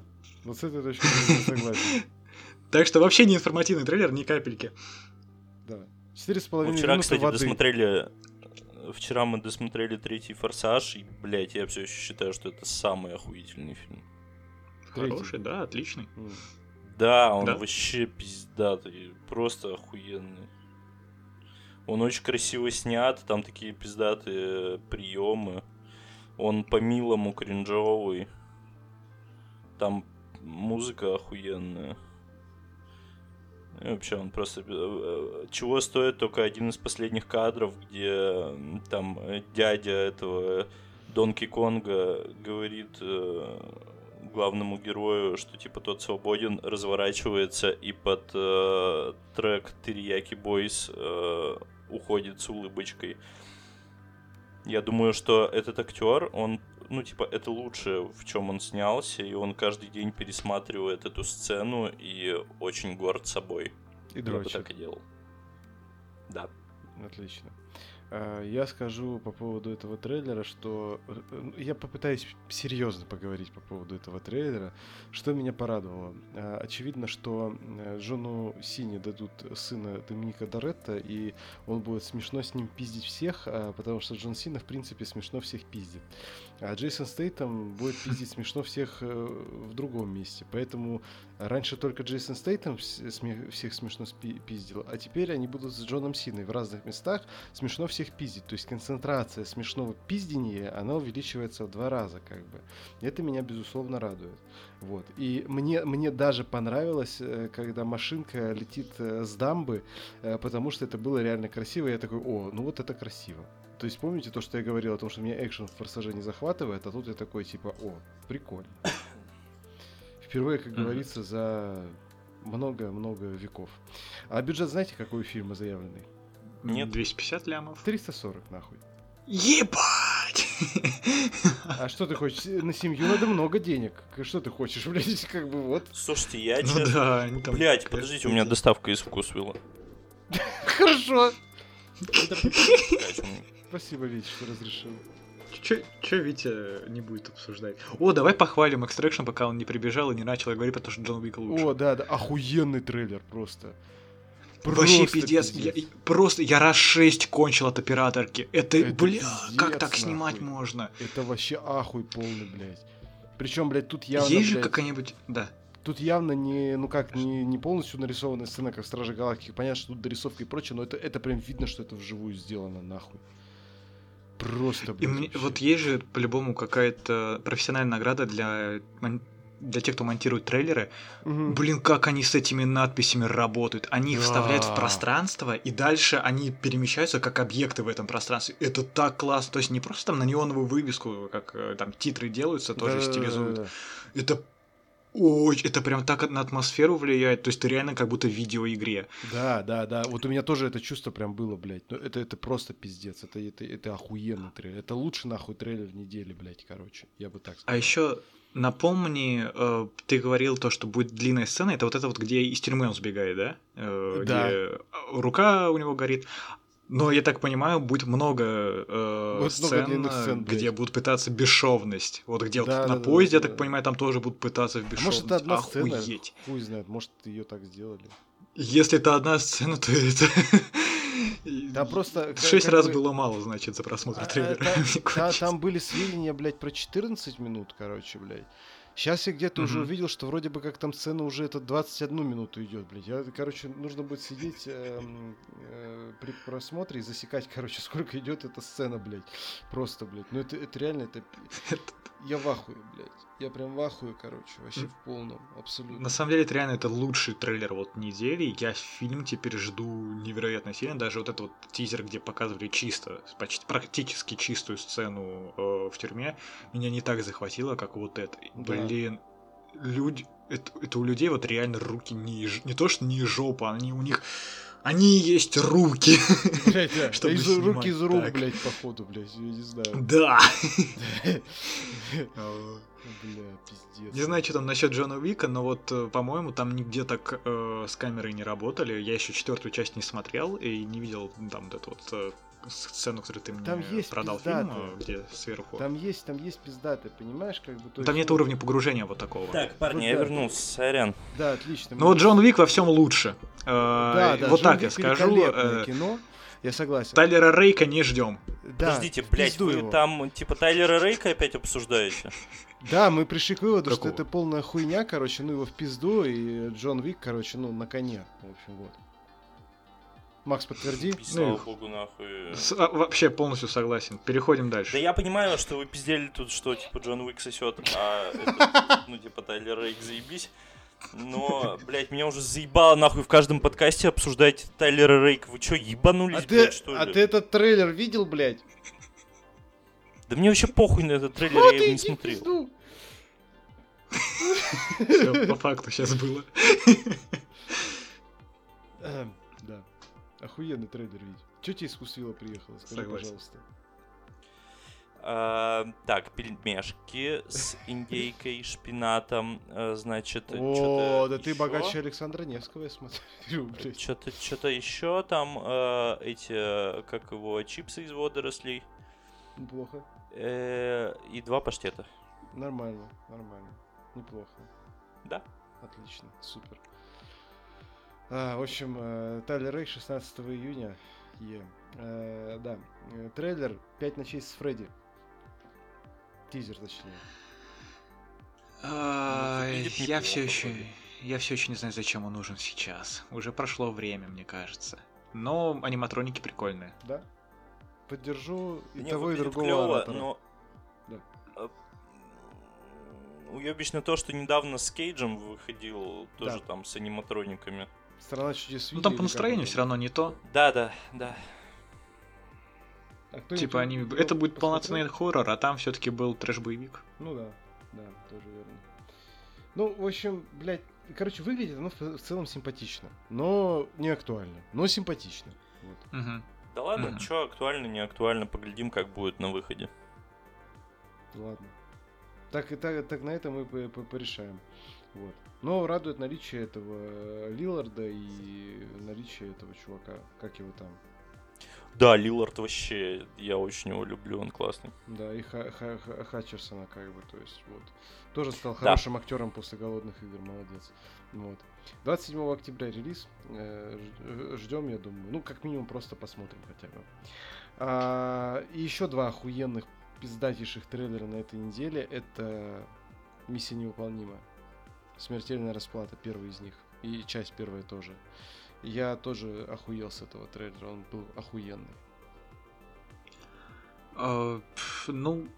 Вот с этой точки зрения согласен. *laughs* Так что вообще не информативный трейлер, ни капельки. Да. Четыре с половиной Вчера, кстати, досмотрели вчера мы досмотрели третий форсаж, и, блядь, я все еще считаю, что это самый охуительный фильм. Хороший, да, отличный. Да, он да? вообще пиздатый, просто охуенный. Он очень красиво снят, там такие пиздатые приемы. Он по-милому кринжовый. Там музыка охуенная. И вообще он просто... Э, э, чего стоит только один из последних кадров, где там дядя этого Донки Конга говорит э, главному герою, что типа тот свободен, разворачивается и под э, трек Терияки Бойс э, уходит с улыбочкой. Я думаю, что этот актер, он ну, типа, это лучшее, в чем он снялся, и он каждый день пересматривает эту сцену и очень горд собой. И дрочит. Я бы так и делал. Да. Отлично. А, я скажу по поводу этого трейлера, что э, я попытаюсь серьезно поговорить по поводу этого трейлера. Что меня порадовало? А, очевидно, что э, Джону Сине дадут сына Доминика Доретта, и он будет смешно с ним пиздить всех, потому что Джон Сина, в принципе, смешно всех пиздит. А Джейсон Стейтом будет пиздить смешно всех э, в другом месте. Поэтому раньше только Джейсон Стейтом всех смешно пиздил, а теперь они будут с Джоном Синой в разных местах смешно всех пиздить. То есть концентрация смешного пиздения, она увеличивается в два раза, как бы. Это меня, безусловно, радует. Вот. И мне, мне даже понравилось, э, когда машинка летит э, с дамбы, потому что это было реально красиво. Я такой, о, ну вот это красиво. То есть помните то, что я говорил о том, что меня экшен в форсаже не захватывает, а тут я такой типа, о, прикольно. *coughs* Впервые, как говорится, за много-много веков. А бюджет знаете, какой у фильма заявленный? Нет. 250 лямов. 340, нахуй. Ебать! А что ты хочешь? На семью надо много денег. Что ты хочешь, блядь, как бы вот. Слушайте, я ну, да, там... Блядь, подождите, у меня доставка из вкусвилла. *laughs* Хорошо. *laughs* Спасибо, Витя, что разрешил. Че Витя не будет обсуждать? О, давай похвалим Extraction, пока он не прибежал и не начал говорить, потому что Джон Уик лучше. О, да, да, охуенный трейлер просто. Просто Вообще пиздец. пиздец. Я, просто я раз шесть кончил от операторки. Это, это бля, пиздец, как так нахуй. снимать можно? Это вообще ахуй полный, блядь. Причем, блядь, тут явно. Есть же какая-нибудь. Да. Тут явно не, ну как, не, не полностью нарисованная сцена, как в Страже Галактики. Понятно, что тут дорисовка и прочее, но это, это прям видно, что это вживую сделано, нахуй. Просто, блядь, И мне, вот есть же по-любому какая-то профессиональная награда для для тех, кто монтирует трейлеры, угу. блин, как они с этими надписями работают. Они их да. вставляют в пространство, и дальше они перемещаются как объекты в этом пространстве. Это так классно. То есть не просто там на неоновую вывеску, как э, там титры делаются, тоже да, стилизуют. Да, да, да. Это Ой, это прям так на атмосферу влияет, то есть ты реально как будто в видеоигре. Да, да, да. Вот у меня тоже это чувство прям было, блядь. Ну, это, это просто пиздец. Это, это, это охуенный трейлер. Это лучший нахуй трейлер недели, блядь, короче. Я бы так сказал. А еще напомни, э, ты говорил то, что будет длинная сцена. Это вот это вот, где из тюрьмы он сбегает, да? Э, Да. Где рука у него горит. Но я так понимаю, будет много э, Будет много сцен, длинных сцен, где будут пытаться бесшовность. Вот где вот Да, на да, да, поезде, я да. так понимаю, там тоже будут пытаться в А бесшовность. может, это одна сцена? Охуеть. Хуй знает, может, ее так сделали. Если это одна сцена, то это... *laughs* Да просто... *laughs* Шесть как раз бы- было мало, значит, за просмотр А, трейлера. та- *laughs* та-. Там были сведения, блядь, про 14 минут, короче, блядь. Сейчас я где-то уже Мгм. увидел, что вроде бы как там сцена уже это 21 минуту идет, блядь. Я, короче, нужно будет сидеть эм, э, при просмотре и засекать, *laughs* короче, сколько идет эта сцена, блядь. Просто, блядь. Ну это, это реально, это... *laughs* Я в ахуе, блядь. Я прям в ахуе, короче, вообще в полном, абсолютно. На самом деле, это реально это лучший трейлер вот недели. Я фильм теперь жду невероятно сильно. Даже вот этот вот тизер, где показывали чисто, почти практически чистую сцену э, в тюрьме, меня не так захватило, как вот это. Да. Блин, люди, это, это у людей вот реально руки не, не то что не жопа, они у них, они есть руки. *laughs* Блядь, да. *laughs* чтобы из, снимать руки из рук, так. блядь, походу, блядь, я не знаю. Да. *laughs* Бля, пиздец. Не знаю, что там насчет Джона Уика, но вот, э, по-моему, там нигде так э, с камерой не работали. Я еще четвертую часть не смотрел и не видел там вот эту вот э, сцену, которую ты мне Там есть продал фильм, пиздатые. э, где сверху. Там есть, там есть пиздаты, понимаешь, как бы. то Там есть, нет уровня погружения вот такого. Так, парни, Вот я да. вернулся, сорян. Да, отлично. Ну вот Джон Уик во всем лучше. Э, да, да, вот Джон так я Уик скажу. великолепное э, кино. Я согласен. Тайлера Рейка не ждем. Да, Подождите, блядь, вы его. там типа Тайлера Рейка опять обсуждаете? Да, мы пришли к выводу, что Какого? это полная хуйня, короче, ну его в пизду, и Джон Вик, короче, ну на коне, в общем, вот. Макс, подтверди. И слава Ну, богу, нахуй. С- а, вообще полностью согласен. Переходим дальше. Да я понимаю, что вы пиздели тут, что типа Джон Уик сосет, а это, ну типа Тайлер Рейк заебись. Но, блядь, меня уже заебало нахуй в каждом подкасте обсуждать Тайлера Рейк. Вы чё, ебанулись, А ты, блядь, что ли? а ты этот трейлер видел, блядь? Да мне вообще похуй на этот трейлер, Вот я его не смотрел. Всё, по факту сейчас было. Охуенный трейлер видеть. Че тебе Вкусвилла приехало? Скажи, Согласен. пожалуйста. А, так, пельмешки с *laughs* индейкой, шпинатом, э, значит, О, что-то да ты богаче Александра Невского, я смотрю, *laughs* блядь. Что-то, что-то еще там, э, эти, э, как его, чипсы из водорослей Неплохо. э, и два паштета. Нормально, нормально. Неплохо. Да. Отлично, супер. А, в общем, э, Тайлер Рейк 16 июня. Е. Э, да. Э, Трейлер «Пять ночей с Фредди». Тизер, точнее. А, Я все еще, я все еще не знаю, зачем он нужен сейчас. Уже прошло время, мне кажется. Но аниматроники прикольные. Да? Поддержу и Не, того, и другого клёво, оратора. но... Да. э, Уебищно то, что недавно с Кейджем выходил, тоже Да. там с аниматрониками. Страна чудес Ну там по настроению все равно не то. Да, да, да. А Типа они, это будет посмотрел? полноценный хоррор, а там все-таки был трэш-боевик. Ну да, да, тоже верно. Ну, в общем, блядь, короче, выглядит оно в, целом симпатично, но не актуально, но симпатично. Вот. Мгм. Да ладно, Мгм. чё актуально, не актуально, поглядим, как будет на выходе. Ладно. Так и так, так на этом мы по- по- порешаем. Вот. Но радует наличие этого э, Лиларда и наличие этого чувака. Как его там? Да, Лилард вообще, я очень его люблю, он классный. Да, и Ха- Ха- Ха- Хатчерсона, как бы, то есть, вот. Тоже стал Да. хорошим актером после голодных игр, молодец. Вот. 27 октября релиз. Ждем, я думаю. Ну, как минимум, просто посмотрим хотя бы. А, и еще два охуенных пиздатейших трейлера на этой неделе. Это Миссия невыполнима. Смертельная расплата, первый из них. И часть первая тоже. Я тоже охуел с этого трейлера, он был охуенный. А, ну,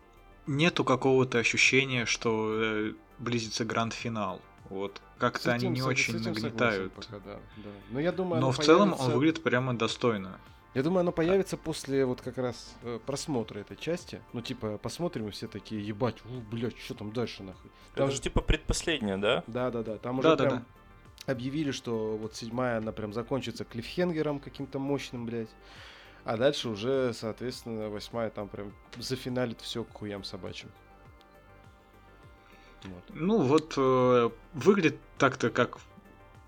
нету какого-то ощущения, что э, близится гранд-финал. Вот. Как-то С они не с очень согласен нагнетают. пока, да, да. Но я думаю, Но в целом он выглядит прямо достойно. Я думаю, оно появится после вот как раз э, просмотра этой части. Ну, типа, посмотрим, и все такие, ебать, у, блядь, что там дальше нахуй. Там Это же типа предпоследняя, да? Да, да, да. Там уже Да, да, прям объявили, что вот седьмая, она прям закончится клиффхенгером каким-то мощным, блядь. А дальше уже, соответственно, восьмая там прям зафиналит все к хуям собачьим. Вот. Ну вот, э, выглядит так-то, как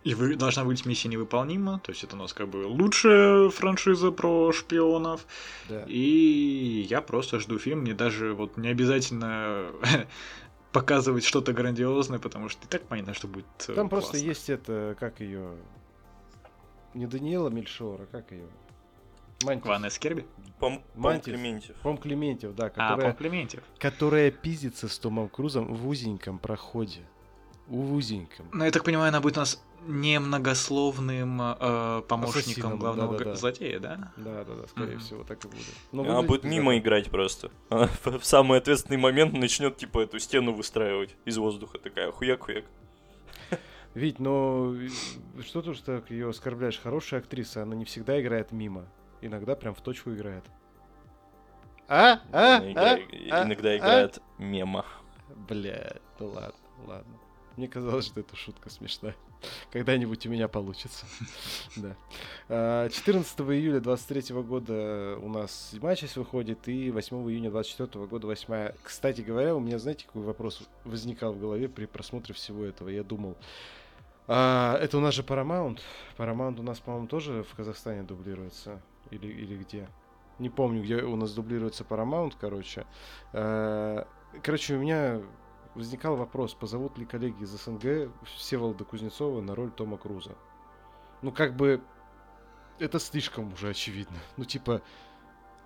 и вы, должна быть миссия невыполнима. То есть это у нас как бы лучшая франшиза про шпионов. Да. И я просто жду фильм. Мне даже вот не обязательно *laughs* показывать что-то грандиозное, потому что и так понятно, что будет э, Там просто классно. есть это, как ее... Не Даниэла Мельшора, как ее? Мантис. Ванесса Керби? Пом, Пом Мантис. Клементьев. Пом Клементьев, да, А, которая, Пом Клементьев. которая пиздится с Томом Крузом в узеньком проходе. В узеньком. Ну, я так понимаю, она будет у нас немногословным э, помощником Ассасином, главного да-да-да. г- злодея, да? Да, да, да, скорее Мгм. всего, так и будет. Но Она будет мимо играть просто. *laughs* Она в самый ответственный момент начнет типа эту стену выстраивать из воздуха. Такая хуяк-хуяк. Вить, но что ты уж так ее оскорбляешь? Хорошая актриса, она не всегда играет мимо. Иногда прям в точку играет. А? А? Она игра- А? Иногда А? играет мема. Бля, ну ладно, ладно. Мне казалось, что эта шутка смешная. *laughs* Когда-нибудь у меня получится. *laughs* Да. А, 14 июля 23 года у нас седьмая часть выходит, и 8 июня 24 года восьмая. Кстати говоря, у меня, знаете, какой вопрос возникал в голове при просмотре всего этого? Я думал, а, это у нас же Paramount. Paramount у нас, по-моему, тоже в Казахстане дублируется. Или, или где? Не помню, где у нас дублируется Paramount, короче. А, Короче, у меня возникал вопрос, позовут ли коллеги из СНГ Всеволода Кузнецова на роль Тома Круза. Ну, как бы, это слишком уже очевидно. Ну, типа,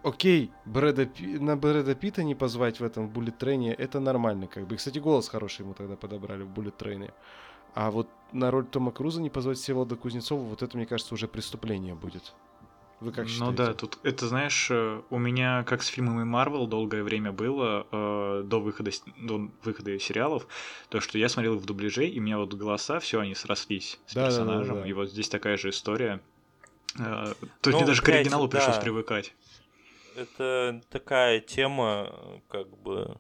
окей, Брэда на Брэда Питта не позвать в этом в Буллет Трейне, это нормально, как бы. И, кстати, голос хороший ему тогда подобрали в Буллет Трейне. А вот на роль Тома Круза не позвать Всеволода Кузнецова, вот это, мне кажется, уже преступление будет. Вы как считаете? ну да, тут это знаешь, э, у меня как с фильмами Марвел долгое время было э, до выхода до выхода сериалов, то что я смотрел в дубляже, и у меня вот голоса, все они срослись с Да-да-да-да. персонажем, и вот здесь такая же история. Э, то есть Ну, мне даже к блядь, оригиналу пришлось да. привыкать. Это такая тема, как бы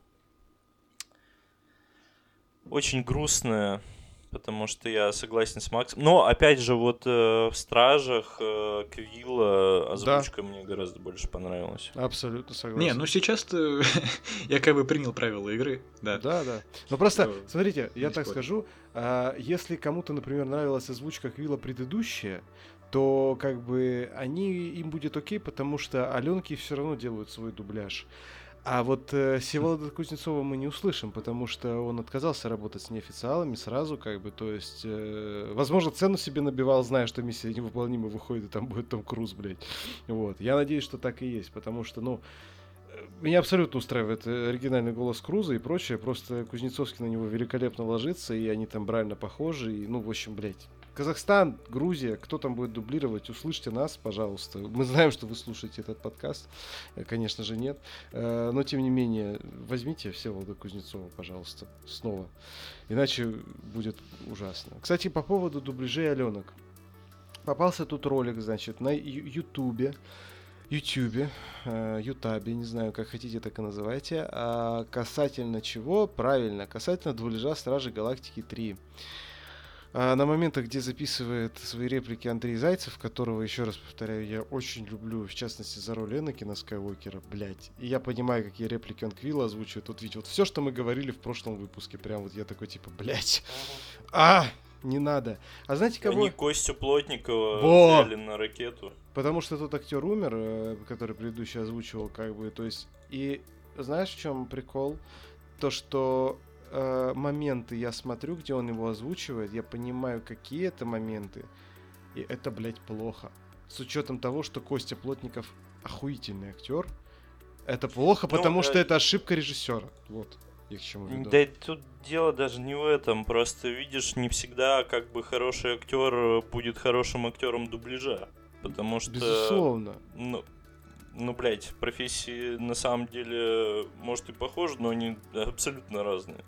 очень грустная, потому что я согласен с Максом. Но опять же, вот э, в Стражах э, Квилла озвучка мне гораздо больше понравилась. Абсолютно согласен. Не, ну сейчас-то *laughs* я как бы принял правила игры, да. Да, да. Ну просто, Э, смотрите, я так скажу, а, если кому-то, например, нравилась озвучка Квилла предыдущая, то как бы они им будет окей, потому что Аленки все равно делают свой дубляж. А вот э, Всеволода Кузнецова мы не услышим, потому что он отказался работать с неофициалами сразу, как бы, то есть, э, возможно, цену себе набивал, зная, что миссия невыполнима выходит, и там будет Том Круз, блядь. Вот. Я надеюсь, что так и есть, потому что, ну, э, меня абсолютно устраивает э, оригинальный голос Круза и прочее. Просто Кузнецовский на него великолепно ложится, и они там брально похожи. И, ну, в общем, блядь. Казахстан, Грузия, кто там будет дублировать, услышьте нас, пожалуйста. Мы знаем, что вы слушаете этот подкаст. Э, Конечно же, нет. Э, Но, тем не менее, возьмите Всеволода Кузнецова, пожалуйста, снова. Иначе будет ужасно. Кстати, по поводу дубляжей Аленок. Попался тут ролик, значит, на Ютубе. Ютубе, э, Ютабе, не знаю, как хотите, так и называйте. А касательно чего? Правильно, касательно дубляжа Стражи Галактики 3. А на моментах, где записывает свои реплики Андрей Зайцев, которого, еще раз повторяю, я очень люблю, в частности, за роль Энакина Скайуокера, блядь. И я понимаю, какие реплики он Квилла озвучивает. Вот видите, вот все, что мы говорили в прошлом выпуске, прям вот я такой, типа, блядь, а, не надо. А знаете, кого... Они Костю Плотникова Во! взяли на ракету. Потому что тот актер умер, э, который предыдущий озвучивал, как бы, то есть, и знаешь, в чем прикол? То, что э, моменты я смотрю, где он его озвучивает, я понимаю, какие это моменты, и это, блядь, плохо. С учетом того, что Костя Плотников охуительный актер, это плохо, Ну, потому э, что это ошибка режиссера. Вот, я к чему веду. Да тут дело даже не в этом. Просто видишь, не всегда как бы хороший актер э, будет хорошим актером дубляжа. Потому что. Безусловно. Ну, ну, блядь, профессии на самом деле, может, и похожи, но они абсолютно разные.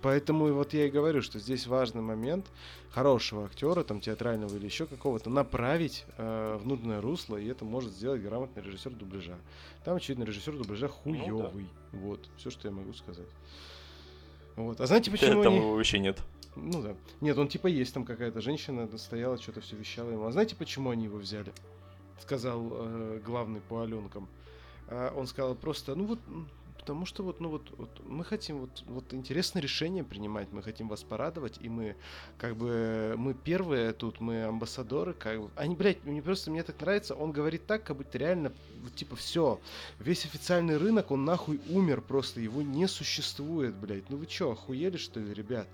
Поэтому вот я и говорю, что здесь важный момент хорошего актера, там театрального или еще какого-то, направить э, в нужное русло, и это может сделать грамотный режиссер дубляжа. Там, очевидно, режиссер дубляжа хуёвый. Ну, да. Вот, все, что я могу сказать. Вот. А знаете, почему Там они... его вообще нет. Ну да. Нет, он типа есть, там какая-то женщина стояла, что-то все вещала ему. А знаете, почему они его взяли? Сказал э, главный по Аленкам. А он сказал просто, ну вот, потому что вот, ну вот, вот мы хотим вот, вот интересное решение принимать, мы хотим вас порадовать, и мы как бы мы первые тут, мы амбассадоры, как бы. Они, блядь, мне просто мне так нравится, он говорит так, как будто реально, вот, типа, все, весь официальный рынок, он нахуй умер просто, его не существует, блядь. Ну вы чё, охуели что ли, ребят?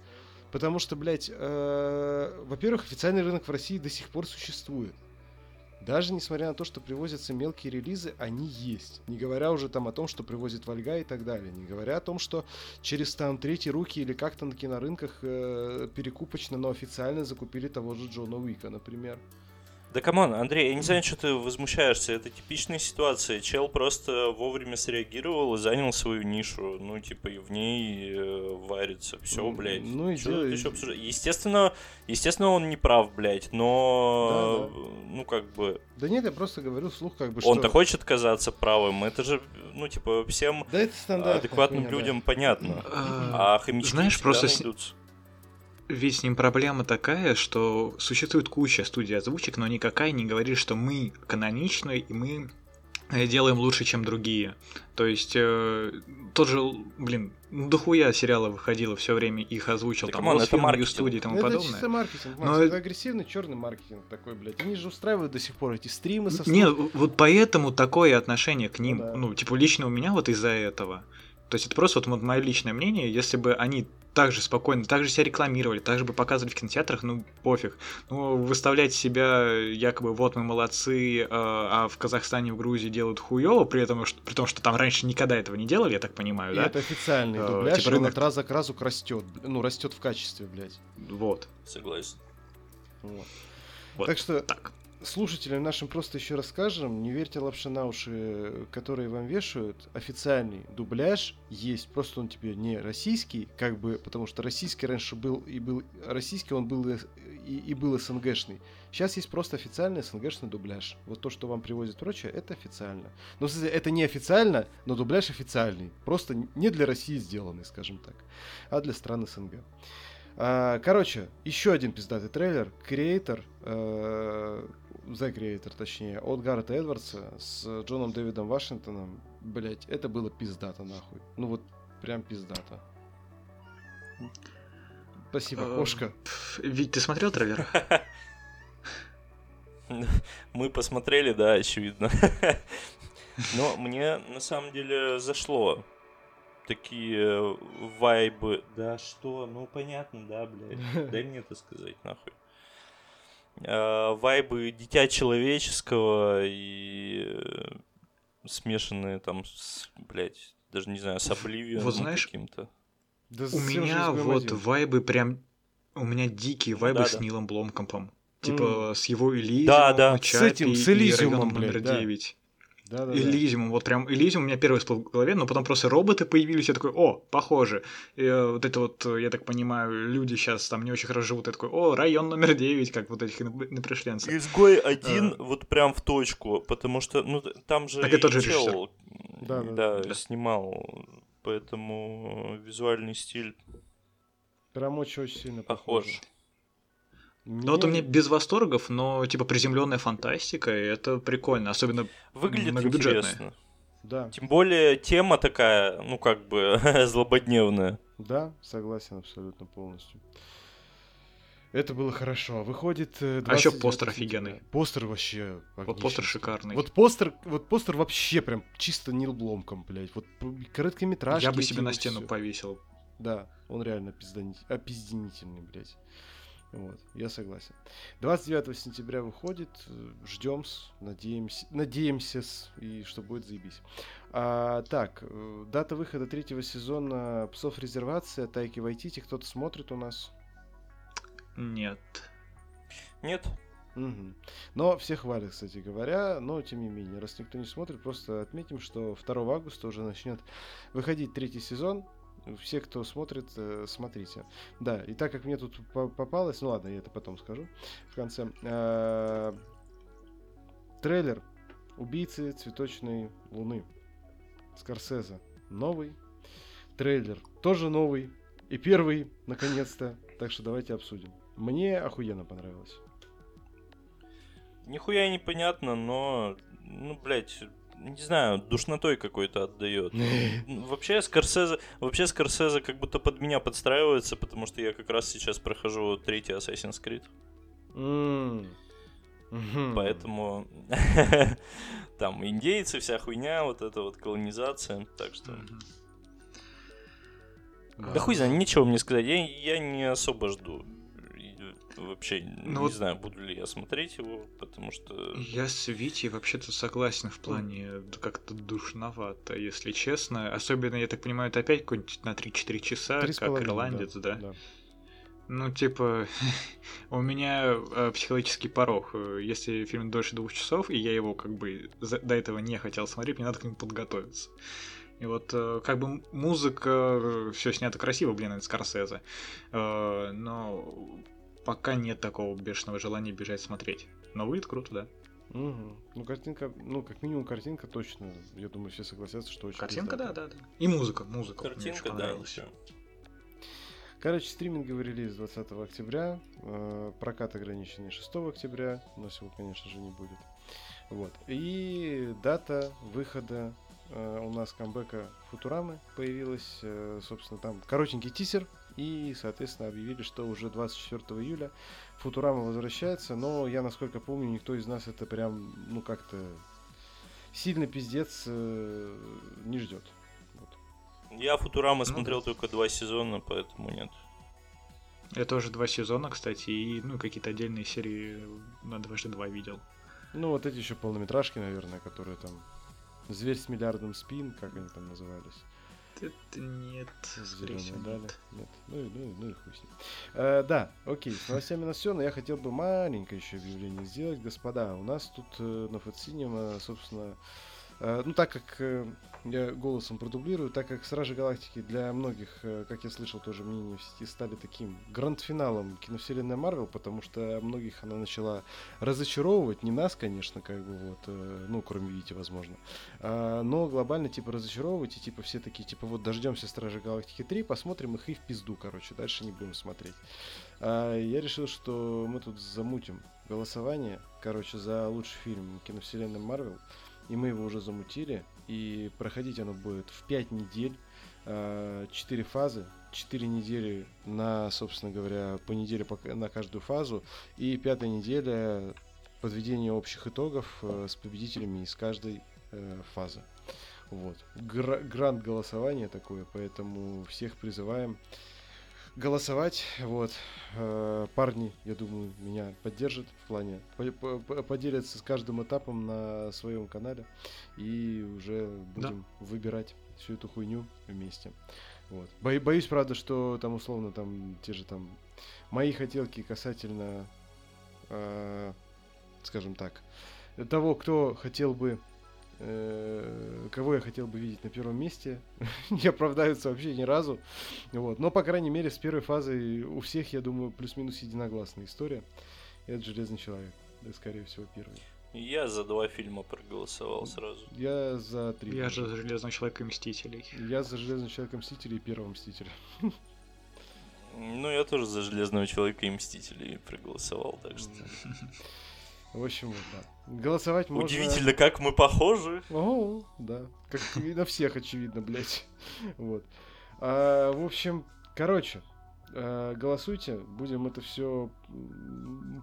Потому что, блядь, э, во-первых, официальный рынок в России до сих пор существует. Даже несмотря на то, что привозятся мелкие релизы, они есть. Не говоря уже там о том, что привозит Вольга и так далее. Не говоря о том, что через там третьи руки или как-то на кинорынках э, перекупочно, но официально закупили того же Джона Уика, например. Да come on, Андрей, я не знаю, что ты возмущаешься. Это типичная ситуация. Чел просто вовремя среагировал и занял свою нишу. Ну, типа, и в ней э, варится. Все, блядь. Ну, и что еще обсуждать? Естественно, естественно, он не прав, блядь, но... Да, да. Ну, как бы... Да нет, я просто говорю вслух, как бы, что... Он-то хочет казаться правым. Это же, ну, типа, всем да это адекватным хуйня, людям да. понятно. А, а хомячки Знаешь, просто... Найдутся ведь с ним проблема такая, что существует куча студий озвучек, но никакая не говорит, что мы каноничны и мы э, делаем лучше, чем другие. То есть э, тот же, блин, ну дохуя сериала выходило все время, их озвучил, там, come on, это маркетинг. студии и тому это подобное. Это маркетинг, Макс, Но... это агрессивный черный маркетинг такой, блядь. Они же устраивают до сих пор эти стримы со Нет, вот поэтому такое отношение к ним, ну, да. ну типа лично у меня вот из-за этого. То есть это просто вот мое личное мнение, если бы они так же спокойно, так же себя рекламировали, так же бы показывали в кинотеатрах, ну пофиг. Ну, выставлять себя якобы вот мы молодцы, э, а в Казахстане, в Грузии делают хуево, при этом, что, при том, что там раньше никогда этого не делали, я так понимаю, и да? это официальный э, дубляж, типа рынок... от раза к разу растет, ну растет в качестве, блядь. Вот. Согласен. Вот. вот. Так что так слушателям нашим просто еще расскажем. Не верьте лапше на уши, которые вам вешают. Официальный дубляж есть. Просто он тебе не российский, как бы, потому что российский раньше был и был российский, он был и, и был СНГшный. Сейчас есть просто официальный СНГшный дубляж. Вот то, что вам привозят прочее, это официально. Но, кстати, это не официально, но дубляж официальный. Просто не для России сделанный, скажем так, а для стран СНГ. А, короче, еще один пиздатый трейлер. Креатор, э, The Creator, точнее, от Гаррета Эдвардса с Джоном Дэвидом Вашингтоном. Блять, это было пиздато, нахуй. Ну вот, прям пиздато. Спасибо, э, кошка. Ведь ты смотрел трейлер? *laughs* Мы посмотрели, да, очевидно. *laughs* Но мне на самом деле зашло такие вайбы. Да что? Ну понятно, да, блядь. *laughs* Дай мне это сказать, нахуй. А, вайбы дитя человеческого и э, смешанные там с, блядь, даже не знаю, с Обливион вот знаешь, каким-то. Да у меня вот один. вайбы прям... У меня дикие ну вайбы да, с да. Нилом Бломкомпом. Типа mm. с его Элизиумом, да, да. с этим, с Элизиумом, блядь, номер да. 9. Да, да, Элизиум, вот прям Элизиум у меня первый всплыл в голове, но потом просто роботы появились, я такой, о, похоже. И э, вот это вот, я так понимаю, люди сейчас там не очень хорошо живут, я такой, о, район номер 9, как вот этих напришленцев. Изгой один а... вот прям в точку, потому что, ну, там же так и тот же чел, да, да, да, снимал, поэтому визуальный стиль Прям очень-очень сильно похож. похож. Ну вот у меня без восторгов, но типа приземленная фантастика, и это прикольно, особенно Выглядит интересно. Да. Тем более тема такая, ну как бы *laughs* злободневная. Да, согласен абсолютно полностью. Это было хорошо. Выходит. А еще постер офигенный. Постер вообще. Вот постер шикарный. Вот постер, вот постер вообще прям чисто Нил Бломком, блядь. Вот короткометражки. Я бы себе на стену все. повесил. Да, он реально опизденительный, блядь. Вот, я согласен. 29 сентября выходит, ждем, надеемся, надеемся, и что будет заебись. А, так, э, дата выхода третьего сезона Псов Резервация, Тайки Вайтити, кто-то смотрит у нас? Нет. Нет. Угу. Но все хвалят, кстати говоря, но тем не менее, раз никто не смотрит, просто отметим, что 2 августа уже начнет выходить третий сезон Все, кто смотрит, э, смотрите. Да, и так как мне тут попалось, ну ладно, я это потом скажу в конце. Э, трейлер «Убийцы цветочной луны». Скорсезе. Новый. Трейлер тоже новый. И первый, наконец-то. Так что давайте обсудим. Мне охуенно понравилось. Нихуя непонятно, но, ну, блядь, не знаю, душнотой какой-то отдает. *laughs* Вообще Скорсезе, вообще Скорсезе как будто под меня подстраивается, потому что я как раз сейчас прохожу третий Assassin's Creed. Поэтому *laughs* там индейцы, вся хуйня, вот эта вот колонизация, так что... Да хуй знаю, ничего мне сказать, я, я не особо жду вообще ну, не вот знаю, буду ли я смотреть его, потому что... Я с Витей вообще-то согласен в плане как-то душновато, если честно. Особенно, я так понимаю, это опять какой-нибудь на 3-4 часа, как ирландец, да? да? да. Ну, типа, *laughs* у меня э, психологический порог. Если фильм дольше двух часов, и я его как бы за, до этого не хотел смотреть, мне надо к нему подготовиться. И вот э, как бы музыка, э, все снято красиво, блин, это Скорсезе. Э, но пока нет такого бешеного желания бежать смотреть. Но выйдет круто, да. Угу. Ну, картинка, ну, как минимум, картинка точно. Я думаю, все согласятся, что очень Картинка, да, да, да. И музыка, музыка. Картинка, да, еще. Короче, стриминговый релиз 20 октября, э, прокат ограниченный 6 октября, у нас его, конечно же, не будет. Вот. И дата выхода э, у нас камбэка Футурамы появилась, э, собственно, там коротенький тизер, и, соответственно, объявили, что уже 24 июля Футурама возвращается, но я, насколько помню, никто из нас это прям, ну, как-то сильно пиздец э, не ждет. Вот. Я Футурама ну, смотрел только два сезона, поэтому нет. Я тоже два сезона, кстати, и ну какие-то отдельные серии на дважды два видел. Ну, вот эти еще полнометражки, наверное, которые там Зверь с миллиардом спин, как они там назывались. Это нет, скорее всего, дали. нет. нет. Ну, и, ну, и, ну и хуй с ним. Э, да, окей, с новостями на все, но я хотел бы маленькое еще объявление сделать. Господа, у нас тут э, на Фатсинема, собственно, Э, ну, так как э, я голосом продублирую, так как Сражи Галактики для многих, э, как я слышал, тоже мнение в сети, стали таким гранд-финалом киновселенной Марвел, потому что многих она начала разочаровывать, не нас, конечно, как бы вот, ну, кроме Вити, возможно, а, но глобально, типа, разочаровывать, и, типа, все такие, типа, вот, дождемся Стражи Галактики 3, посмотрим их и в пизду, короче, дальше не будем смотреть. А, я решил, что мы тут замутим голосование, короче, за лучший фильм киновселенной Марвел, и мы его уже замутили. И проходить оно будет в 5 недель, 4 фазы, 4 недели на, собственно говоря, по неделе на каждую фазу. И пятая неделя подведение общих итогов э, с победителями из каждой э, фазы. Вот. Гра- грант голосования такое, поэтому всех призываем голосовать. Вот. Э, парни, я думаю, меня поддержат в плане, поделятся с каждым этапом на своем канале и уже будем да. выбирать всю эту хуйню вместе. Вот. Бо- боюсь, правда, что там условно там те же там мои хотелки касательно, э, скажем так, того, кто хотел бы кого я хотел бы видеть на первом месте, *laughs* не оправдаются вообще ни разу. Вот. Но, по крайней мере, с первой фазы у всех, я думаю, плюс-минус единогласная история. Это Железный Человек. Да, скорее всего, первый. Я за два фильма проголосовал сразу. Я за три. Я же за Железного Человека и Мстителей. Я за Железного Человека Мстителей и Первого Мстителя. Ну, я тоже за Железного Человека и Мстителей проголосовал, так что... В общем, вот, да. Голосовать можно... Удивительно, как мы похожи. О, да. Как и на всех, очевидно, блядь. *laughs* Вот. А, в общем, короче, а, голосуйте. Будем это все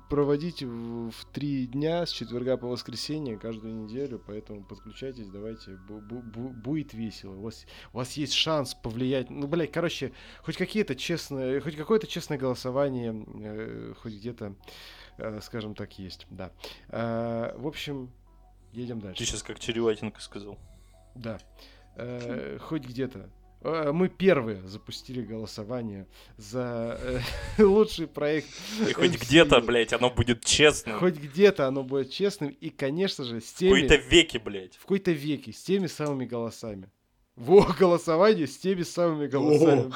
проводить в, в три дня с четверга по воскресенье каждую неделю. Поэтому подключайтесь, давайте. Бу -бу будет весело. У вас, у вас есть шанс повлиять. Ну, блядь, короче, хоть какие-то честные, хоть какое-то честное голосование, э, хоть где-то Э, скажем так, есть, да. Э, в общем, едем дальше. Ты сейчас как Череватенко сказал. Да. Э, хоть где-то. Мы первые запустили голосование за *laughs* лучший проект. И хоть где-то, блядь, оно будет честным. Хоть где-то оно будет честным. И, конечно же, с теми... В какой-то веке, блядь. В какой-то веке, с теми самыми голосами. Во, голосование с теми самыми голосами.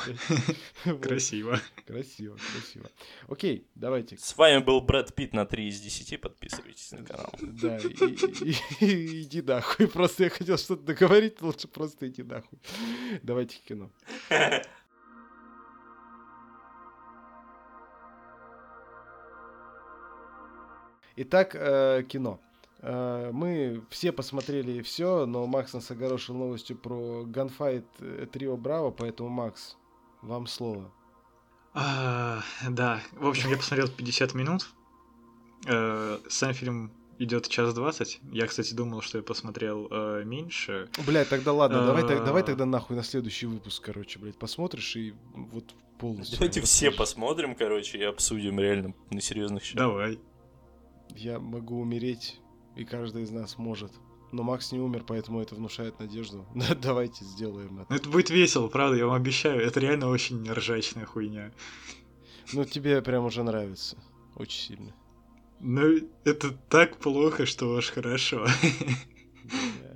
*laughs* Красиво. Красиво, красиво. Окей, давайте. С вами был Брэд Питт на 3 из 10. Подписывайтесь на канал. Да, иди нахуй. Просто я хотел что-то договорить, лучше просто иди нахуй. Давайте к кино. *laughs* Итак, э, кино. Э, мы все посмотрели все, но Макс нас огорошил новостью про ганфайт э, Трио Браво, поэтому, Макс, вам слово. А, да, в общем, я посмотрел 50 минут. Э, сам фильм идет час двадцать. Я, кстати, думал, что я посмотрел э, меньше. Блять, тогда ладно, давай, так, давай тогда нахуй на следующий выпуск, короче, блядь, посмотришь и вот полностью. Давайте все посмотрим, короче, и обсудим реально на серьезных щах. Давай. Я могу умереть и каждый из нас может. Но Макс не умер, поэтому это внушает надежду. *laughs* Давайте сделаем это. Это будет весело, правда, я вам обещаю. Это реально очень ржачная хуйня. Ну, тебе прям уже нравится. Очень сильно. Ну, это так плохо, что аж хорошо.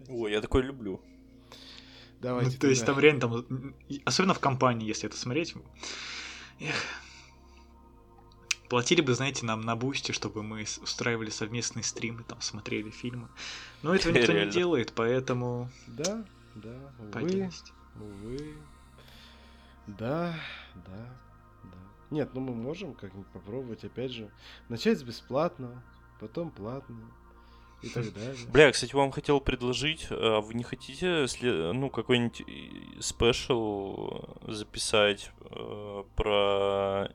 Ой, я такое люблю. Давайте. Ну, то есть там реально там, особенно в компании, если это смотреть. Эх, Платили бы, знаете, нам на бусте, чтобы мы устраивали совместные стримы, там смотрели фильмы. Но этого *laughs* никто не делает, поэтому... Да, да, увы, увы. Да, да, да. Нет, ну мы можем как-нибудь попробовать, опять же, начать с бесплатного, потом платно, и так *laughs* далее. Бля, кстати, вам хотел предложить, а вы не хотите, ну, какой-нибудь спешл записать э, про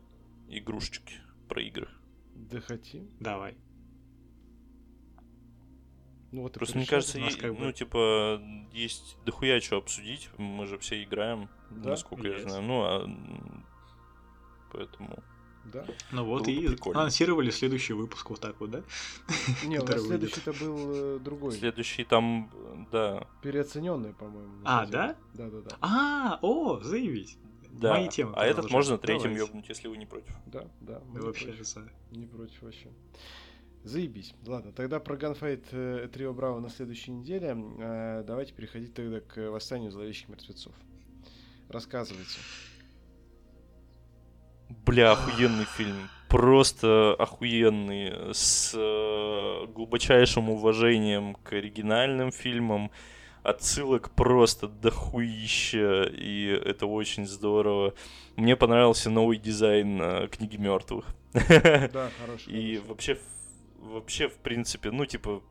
игрушечки? Про игры. Да хотим. Давай. Ну, вот Просто мне кажется, есть, как бы... ну, типа, есть дохуя что обсудить. Мы же все играем, да? насколько yes. я знаю. Ну, а... Поэтому... Да. Ну вот Было и прикольно. анонсировали следующий выпуск вот так вот, да? Не, у нас следующий-то был э, другой. Следующий там, да. Переоцененный, по-моему. А, да? Да, да, да. А, о, заявить. Да. Мои темы. А этот можно третьим ёбнуть, если вы не против. Да, да. Мы вообще за. Не против вообще. Заебись. Ладно, тогда про Gunfight э, Трио Браво на следующей неделе. Э, давайте переходить тогда к Восстанию Зловещих Мертвецов. Рассказывайте. Бля, охуенный фильм. Просто охуенный. С э, глубочайшим уважением к оригинальным фильмам отсылок просто дохуища, и это очень здорово. Мне понравился новый дизайн э, книги мертвых. Да, *laughs* хороший. И вообще, вообще, в принципе, ну, типа,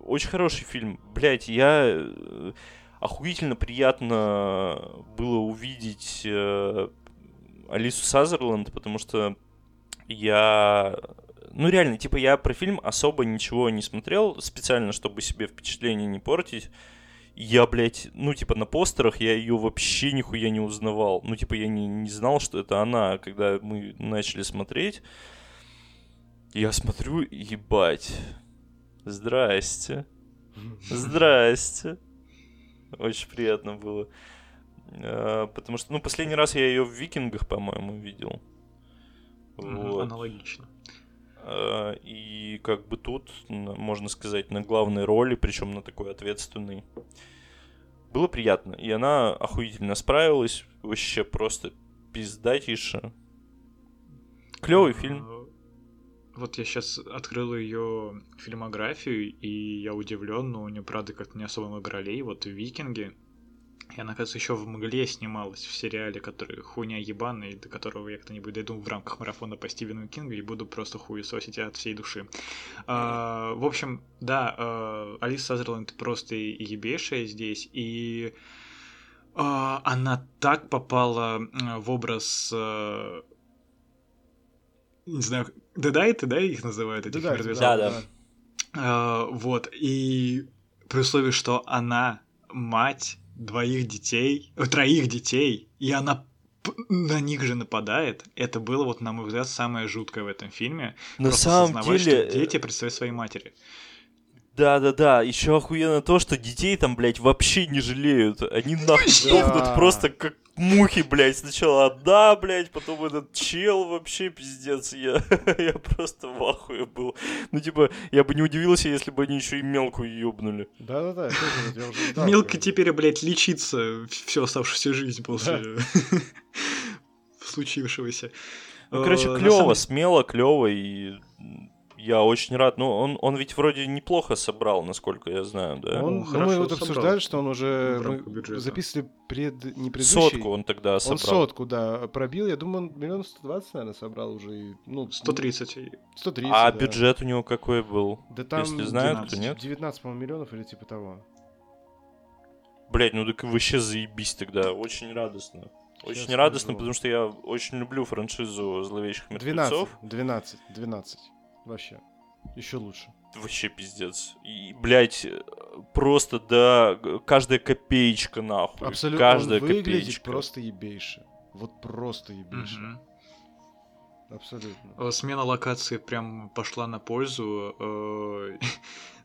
очень хороший фильм. Блять, я э, охуительно приятно было увидеть э, Алису Сазерленд, потому что я ну реально, типа я про фильм особо ничего не смотрел, специально, чтобы себе впечатление не портить. Я, блядь, ну, типа, на постерах я ее вообще нихуя не узнавал. Ну, типа, я не, не знал, что это она, когда мы начали смотреть. Я смотрю, ебать. Здрасте. Здрасте. Очень приятно было. А, потому что, ну, последний раз я ее в Викингах, по-моему, видел. Вот. Аналогично. Э, и как бы тут, можно сказать, на главной роли, причем на такой ответственной. Было приятно. И она охуительно справилась. Вообще просто пиздатейше. Клевый фильм. Э, вот я сейчас открыл ее фильмографию, и я удивлен, но у нее, правда, как-то не особо много ролей. Вот в «Викинге» И она, кажется, еще в «Мгле» снималась в сериале, который хуйня ебаный, до которого я как-нибудь дойду в рамках марафона по Стивену Кингу и буду просто хуесосить от всей души. А, в общем, да, а, Алиса Сазерленд просто ебейшая здесь, и а, она так попала в образ... А, не знаю, дедайты, да, их называют, этих Да, да. А, вот, и при условии, что она мать двоих детей, э, троих детей, и она на них же нападает. Это было, вот, на мой взгляд, самое жуткое в этом фильме. На Просто самом деле... Что э, дети представляют своей матери. Да-да-да, еще охуенно то, что детей там, блядь, вообще не жалеют. Они нахуй сдохнут просто как мухи, блядь, сначала одна, блядь, потом этот чел вообще пиздец. Я, *laughs* я просто в ахуе был. Ну, типа, я бы не удивился, если бы они еще и мелкую ёбнули. Да-да-да, *laughs* Мелко теперь, блядь, лечиться всю оставшуюся жизнь после *laughs* случившегося. Ну, короче, э, клево, смело, клево и я очень рад. Ну, он, он ведь вроде неплохо собрал, насколько я знаю, да? Он, ну, мы вот обсуждали, что он уже мы записывали пред, не предыдущий. Сотку он тогда собрал. Он сотку, да, пробил. Я думаю, он миллион сто двадцать, наверное, собрал уже. Ну, 130. 130, А да. бюджет у него какой был? Да там Если знают, 19, то нет. 19, по-моему, миллионов или типа того. Блять, ну так вообще заебись тогда. Очень радостно. Очень Сейчас радостно, скажу. потому что я очень люблю франшизу зловещих 12, мертвецов. 12, 12. Вообще. Еще лучше. Вообще пиздец. И, блядь, просто, да, каждая копеечка нахуй. Абсолютно. Каждая он выглядит копеечка. просто ебейше. Вот просто ебейше. Абсолютно. Э, Смена локации прям пошла на пользу. *laughs*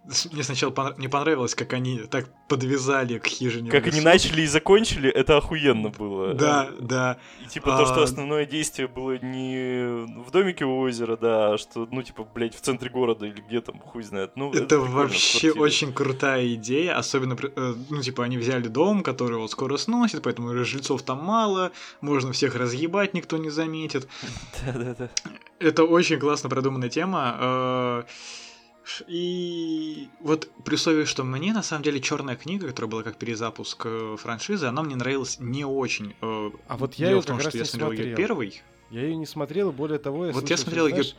Э, Мне сначала понра- не понравилось, как они так подвязали к хижине. Как они начали и закончили, это охуенно было. Да, да. И типа то, что А, основное действие было не в домике у озера, да, а что, ну, типа, блядь, в центре города или где там, хуй знает. Ну, Это в вообще очень крутая идея, особенно, э, ну, типа, они взяли дом, который вот скоро сносит, поэтому жильцов там мало, можно всех разъебать, никто не заметит. *laughs* Да-да-да. Это очень классно продуманная тема. И вот при условии, что мне на самом деле черная книга, которая была как перезапуск э, франшизы, она мне нравилась не очень. Э, А вот я Дело её в том, как что раз я смотрел ее смотрел. первый. Я ее не смотрел, и более того, я Вот я слышал, смотрел что, её- знаешь,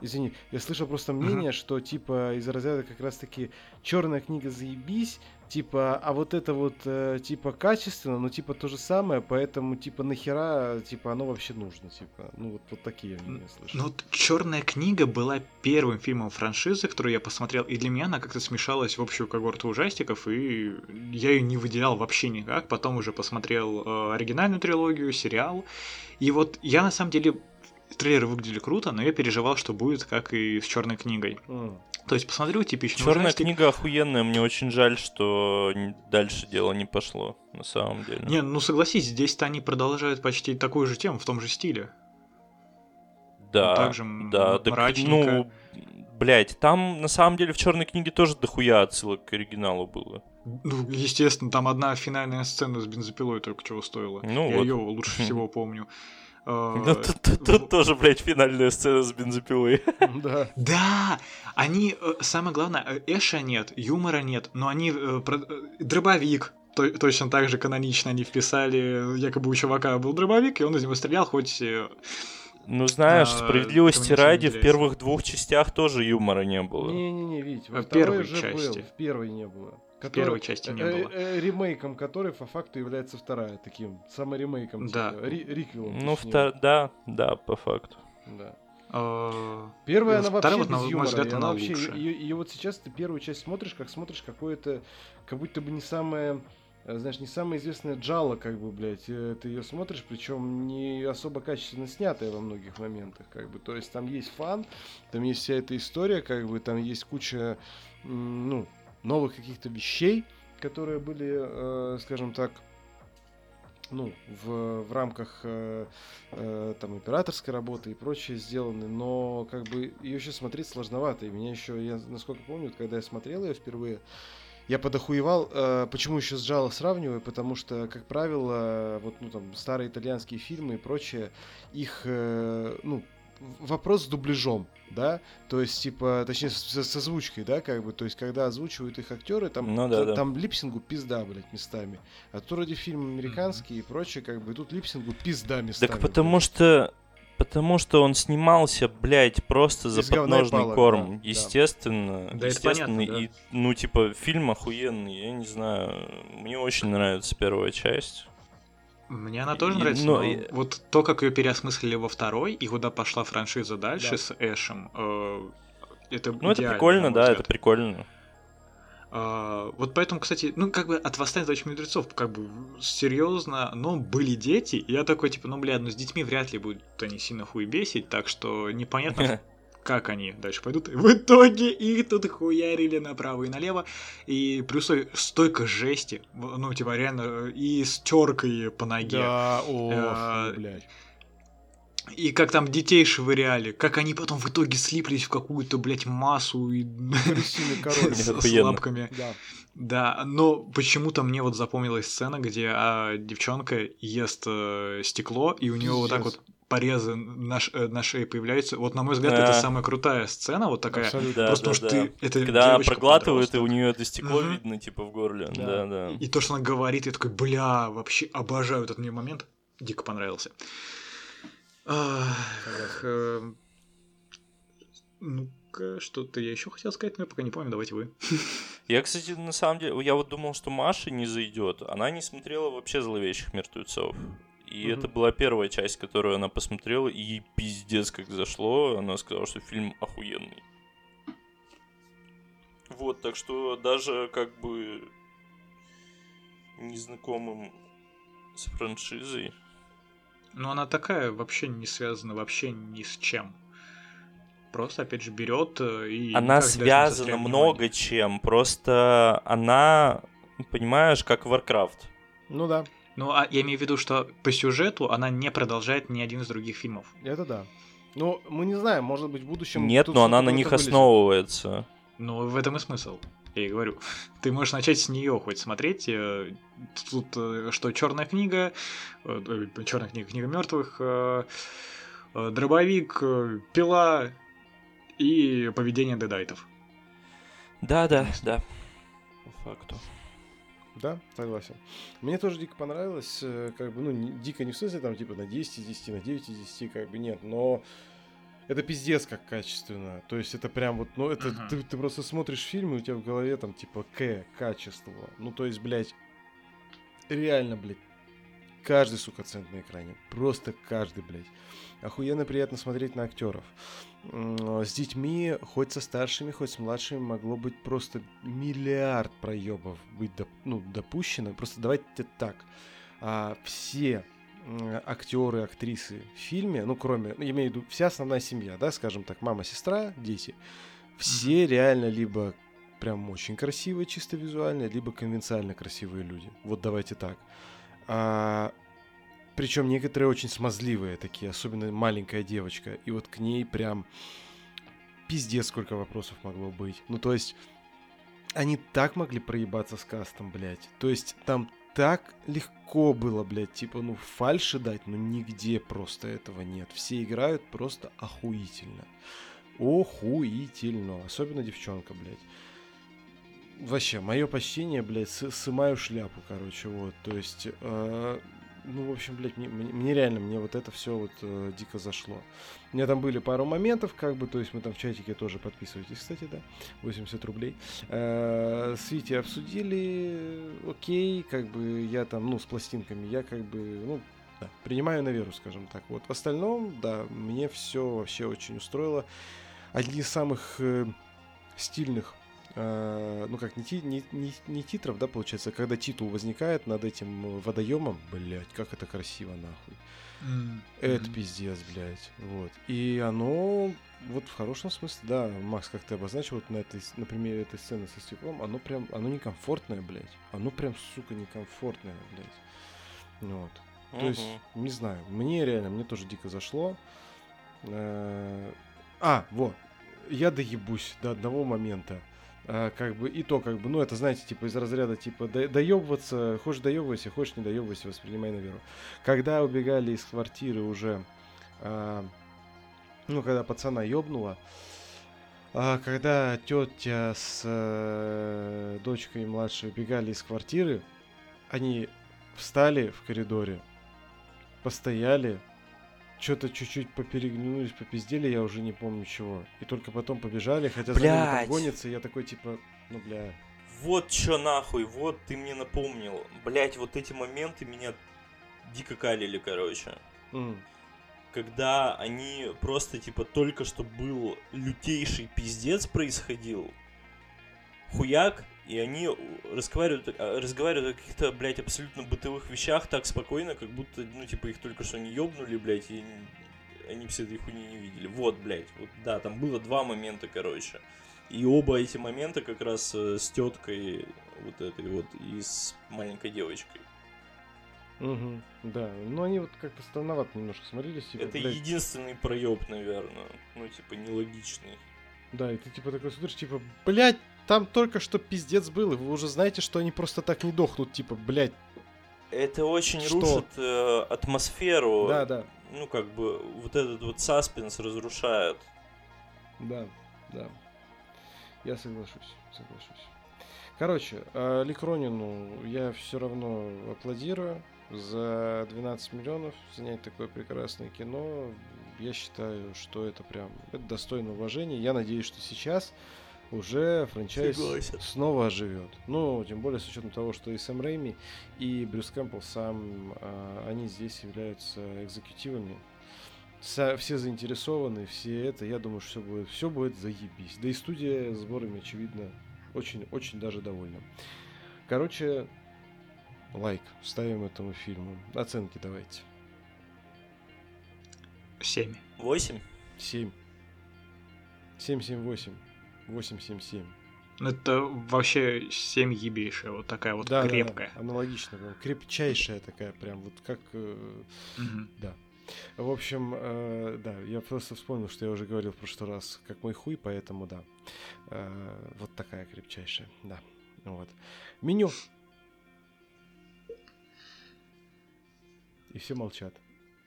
Извини, я слышал просто мнение, что типа из разряда как раз таки черная книга заебись, типа, а вот это вот э, типа качественно, ну типа то же самое, поэтому типа нахера, типа оно вообще нужно, типа, ну вот, вот такие мнения слышал. Ну, вот Черная книга была первым фильмом франшизы, который я посмотрел, и для меня она как-то смешалась в общую когорту ужастиков, и я ее не выделял вообще никак. Потом уже посмотрел э, оригинальную трилогию, сериал. И вот я на самом деле трейлеры выглядели круто, но я переживал, что будет как и с Черной книгой. М. То есть посмотрю типичный Черная ужастик. книга охуенная, мне очень жаль, что дальше дело не пошло, на самом деле. Не, ну согласись, здесь-то они продолжают почти такую же тему в том же стиле. да, также м- да, так, мрачненько. ну, блять, там на самом деле в черной книге тоже дохуя отсылок к оригиналу было. Ну, естественно, там одна финальная сцена с бензопилой только чего стоила. Ну я вот. ее лучше *laughs* всего помню. Э, Ну, тут, тут- тут тоже, блядь, финальная сцена с бензопилой. *laughs* Да. Да, они, э, самое главное, э, Эша нет, юмора нет, но они, дробовик, то- точно так же канонично они вписали, якобы у чувака был дробовик, и он из него стрелял, хоть... Ну, знаешь, А, справедливости ради, в первых двух частях тоже юмора не было. Не-не-не, Вить, во В второй первой же был, части. в первой не было. В первой части не э, было. э, ремейком которой по факту является вторая, таким саморемейком, Да. типа, ри- риквелом. Ну, втор- да, да, по факту. Да. э, Первая, она вообще без юмора. взгляд, и она вообще, лучше. ее, вот сейчас ты первую часть смотришь, как смотришь какое-то, как будто бы не самое, э, знаешь, не самое известное джало, как бы, блядь, э, ты ее смотришь, причем не особо качественно снятая во многих моментах, как бы, то есть там есть фан, там есть вся эта история, как бы, там есть куча, ну, новых каких-то вещей, которые были, э, скажем так, ну, в, в рамках э, э, там операторской работы и прочее сделаны, но как бы ее сейчас смотреть сложновато. И меня еще, я насколько помню, когда я смотрел ее впервые, я подохуевал, э, почему еще с Джало сравниваю, потому что, как правило, вот, ну, там, старые итальянские фильмы и прочее, их, э, ну, вопрос с дубляжом, да, то есть, типа, точнее, с, с озвучкой, да, как бы, то есть, когда озвучивают их актеры, там, Ну да, да. там липсингу пизда, блядь, местами. А тут вроде фильм американский и прочее, как бы, и тут липсингу пизда местами. Так потому блядь. что... Потому что он снимался, блядь, просто за Из подножный палок, корм. да, да. естественно. Да, это естественно. понятно, да. И, ну, типа, фильм охуенный, я не знаю. Мне очень нравится первая часть. Мне она тоже И- нравится, но но вот то, как ее переосмыслили во второй, и куда пошла франшиза дальше Да. с Эшем, э, это Ну, это прикольно, да, это прикольно. А, вот поэтому, кстати, ну, как бы от «Восстания дочь мудрецов», как бы, серьезно, но были дети, и я такой, типа, ну, бля, ну, с детьми вряд ли будут они сильно хуй бесить, так что непонятно, *laughs* как они дальше пойдут. И в итоге их тут хуярили направо и налево. И плюс столько жести, ну, типа, реально, и с теркой по ноге. Да, о, блядь. И как там детей швыряли, как они потом в итоге слиплись в какую-то, блядь, массу и *laughs* с лапками. Да. да, но почему-то мне вот запомнилась сцена, где а, девчонка ест э, стекло, и у нее вот так вот порезы на, э, на шее появляются. Вот, на мой взгляд, это самая крутая сцена, вот такая. Абсолютно. Просто да, потому что ты... Это Когда она проглатывает, и у нее это стекло угу. видно, типа, в горле. Да. да, да. И, и то, что она говорит, я такой, бля, вообще обожаю этот мне момент. Дико понравился. Ах, э, ну-ка, что-то я еще хотел сказать, но я пока не помню, давайте вы. Я, кстати, на самом деле, я вот думал, что Маша не зайдет. Она не смотрела вообще зловещих мертвецов. И mm-hmm. это была первая часть, которую она посмотрела, и ей пиздец как зашло. Она сказала, что фильм охуенный. Вот, так что даже как бы незнакомым с франшизой но она такая вообще не связана вообще ни с чем. Просто, опять же, берет э, и... Она связана много чем, просто она, понимаешь, как Warcraft. Ну да. Ну, а я имею в виду, что по сюжету она не продолжает ни один из других фильмов. Это да. Ну, мы не знаем, может быть, в будущем... Нет, но она на них вылезет. основывается. Ну, в этом и смысл. Я и говорю. *laughs* Ты можешь начать с нее хоть смотреть. Э, тут э, что, черная книга, э, черная книга, книга мертвых, дробовик, пила и поведение дедайтов. Да, да, да. По факту. Да, согласен. Мне тоже дико понравилось, как бы, ну, дико не в смысле, там, типа, на 10 из 10, на 9 из 10, как бы, нет, но это пиздец как качественно. То есть это прям вот, ну это uh-huh. ты, ты просто смотришь фильм, и у тебя в голове там типа К, качество. Ну то есть, блядь, реально, блядь, каждый, сука, цент на экране. Просто каждый, блядь. Охуенно приятно смотреть на актеров. С детьми, хоть со старшими, хоть с младшими, могло быть просто миллиард проебов быть доп, ну, допущено. Просто давайте так. А, все актеры, актрисы в фильме, ну, кроме, ну, я имею в виду, вся основная семья, да, скажем так, мама, сестра, дети, все mm-hmm. реально либо прям очень красивые, чисто визуально, либо конвенциально красивые люди. Вот давайте так. А, причем некоторые очень смазливые такие, особенно маленькая девочка. И вот к ней прям пиздец сколько вопросов могло быть. Ну, то есть, они так могли проебаться с кастом, блядь. То есть, там так легко было, блядь, типа, ну, фальши дать, но нигде просто этого нет. Все играют просто охуительно. Охуительно. Особенно девчонка, блядь. Вообще, мое почтение, блядь, сымаю шляпу, короче, вот. То есть, э, ну, в общем, блядь, мне, мне реально, мне вот это все вот э, дико зашло. У меня там были пару моментов, как бы, то есть мы там в чатике тоже подписывайтесь, кстати, да, 80 рублей. Э, с обсудили, окей, как бы я там, ну, с пластинками, я как бы, ну, да, принимаю на веру, скажем так. Вот в остальном, да, мне все вообще очень устроило. Одни из самых э, стильных э, ну как, не, ти, не, не, не титров, да, получается, когда титул возникает над этим водоемом, блядь, как это красиво, нахуй. Mm-hmm. Это пиздец, блядь. Вот. И оно, вот в хорошем смысле, да, Макс, как ты обозначил, вот на, этой, на примере этой сцены со стеклом, оно прям, оно некомфортное, блядь. Оно прям, сука, некомфортное, блядь. Вот. Uh-huh. То есть, не знаю, мне реально, мне тоже дико зашло. Э, а, вот. Я доебусь до одного момента. А, как бы и то, как бы, ну, это, знаете, типа из разряда, типа, до, доебываться, хочешь доебывайся, хочешь не доебывайся, воспринимай на веру. Когда убегали из квартиры уже, а, ну, когда пацана ёбнула, а, когда тетя с а, дочкой младшей убегали из квартиры, они встали в коридоре, постояли, что-то чуть-чуть попереглянулись, попиздели, я уже не помню чего. И только потом побежали, хотя Блядь. за ними там гонятся, я такой типа, ну бля. Вот чё нахуй, вот ты мне напомнил. Блять, вот эти моменты меня дико калили, короче. Mm. Когда они просто, типа, только что был лютейший пиздец происходил. Хуяк, и они разговаривают, а, разговаривают о каких-то, блядь, абсолютно бытовых вещах так спокойно, как будто, ну, типа, их только что не ёбнули, блядь, и они все этой хуйни не видели. Вот, блядь, вот, да, там было два момента, короче. И оба эти момента как раз э, с теткой вот этой вот и с маленькой девочкой. Угу, да. Ну они вот как-то странновато немножко смотрелись. Типа, Это блядь. единственный проеб, наверное. Ну, типа, нелогичный. Да, и ты типа такой смотришь, типа, блядь, там только что пиздец был, и вы уже знаете, что они просто так не дохнут, типа, блядь. Это очень Что? рушит э, атмосферу. Да, да, Ну, как бы, вот этот вот саспенс разрушает. да, да. Я соглашусь, соглашусь. Короче, э, Ликронину я все равно аплодирую. За 12 миллионов снять такое прекрасное кино, я считаю, что это прям это достойно уважения. Я надеюсь, что сейчас уже франчайз Согласен. снова оживет. Ну, тем более с учетом того, что и Сэм Рэйми, и Брюс Кэмпбелл сам, а, они здесь являются экзекутивами. Са- все заинтересованы, все это, я думаю, что все будет, все будет заебись. Да и студия с сборами, очевидно, очень-очень даже довольна. Короче, лайк ставим этому фильму. Оценки давайте. 7. Восемь? 7. 778. 877. Ну, Это вообще 7 ебейшая, вот такая вот Да, да, да, крепкая. аналогично. прям крепчайшая такая, прям вот как... э, Мгм. Да. В общем, э, да, я просто вспомнил, что я уже говорил в прошлый раз, как мой хуй, поэтому да. Э, вот такая крепчайшая, да. Вот. Меню. И все молчат.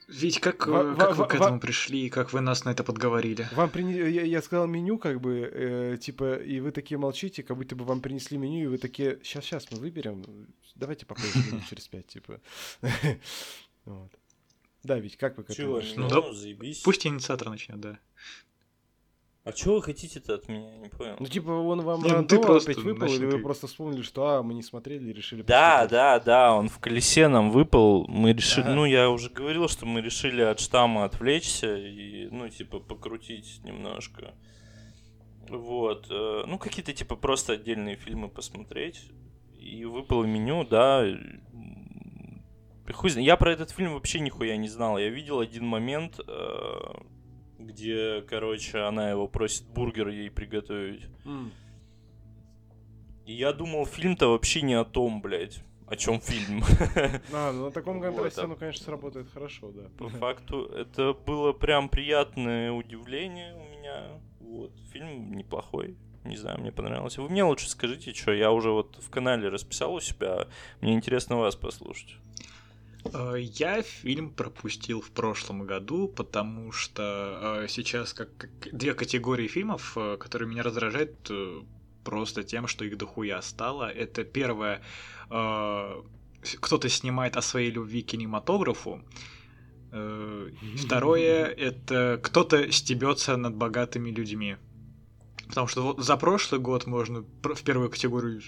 Вить, как, Ва- э, как ва- вы к этому пришли и как вы нас на это подговорили? Вам прине... я, я сказал меню, как бы, э, типа, и вы такие молчите, как будто бы вам принесли меню, и вы такие, сейчас, сейчас, мы выберем, давайте минут через пять, типа. *laughs* Да, ведь как вы к этому? Ну ну, заебись. Пусть инициатор начнет, да. А чего вы хотите-то от меня, я не понял. Ну, типа, он вам Не, ну ты просто опять выпал, или вы просто вспомнили, что, а, мы не смотрели и решили... Да, посмотреть? да, да, он в колесе нам выпал. Мы решили, Ага. ну, я уже говорил, что мы решили от штамма отвлечься и, ну, типа, покрутить немножко. Вот. э, Ну, какие-то, типа, просто отдельные фильмы посмотреть. И выпало меню, да. Хуй. Я про этот фильм вообще нихуя не знал. Я видел один момент, э, где, короче, она его просит бургер ей приготовить. М. И я думал, фильм-то вообще не о том, блядь. О чем фильм. *laughs* А, ну на таком Вот, контрасте а- оно, конечно, сработает хорошо, да. По факту, это было прям приятное удивление у меня. Вот. Фильм неплохой. Не знаю, мне понравился. Вы мне лучше скажите, что я уже вот в канале расписал у себя. Мне интересно вас послушать. Э, Я фильм пропустил в прошлом году, потому что э, сейчас как, как две категории фильмов, э, которые меня раздражают просто тем, что их дохуя стало. Это первое, кто-то снимает о своей любви к кинематографу. Второе, это кто-то стебется над богатыми людьми. Потому что вот за прошлый год можно в первую категорию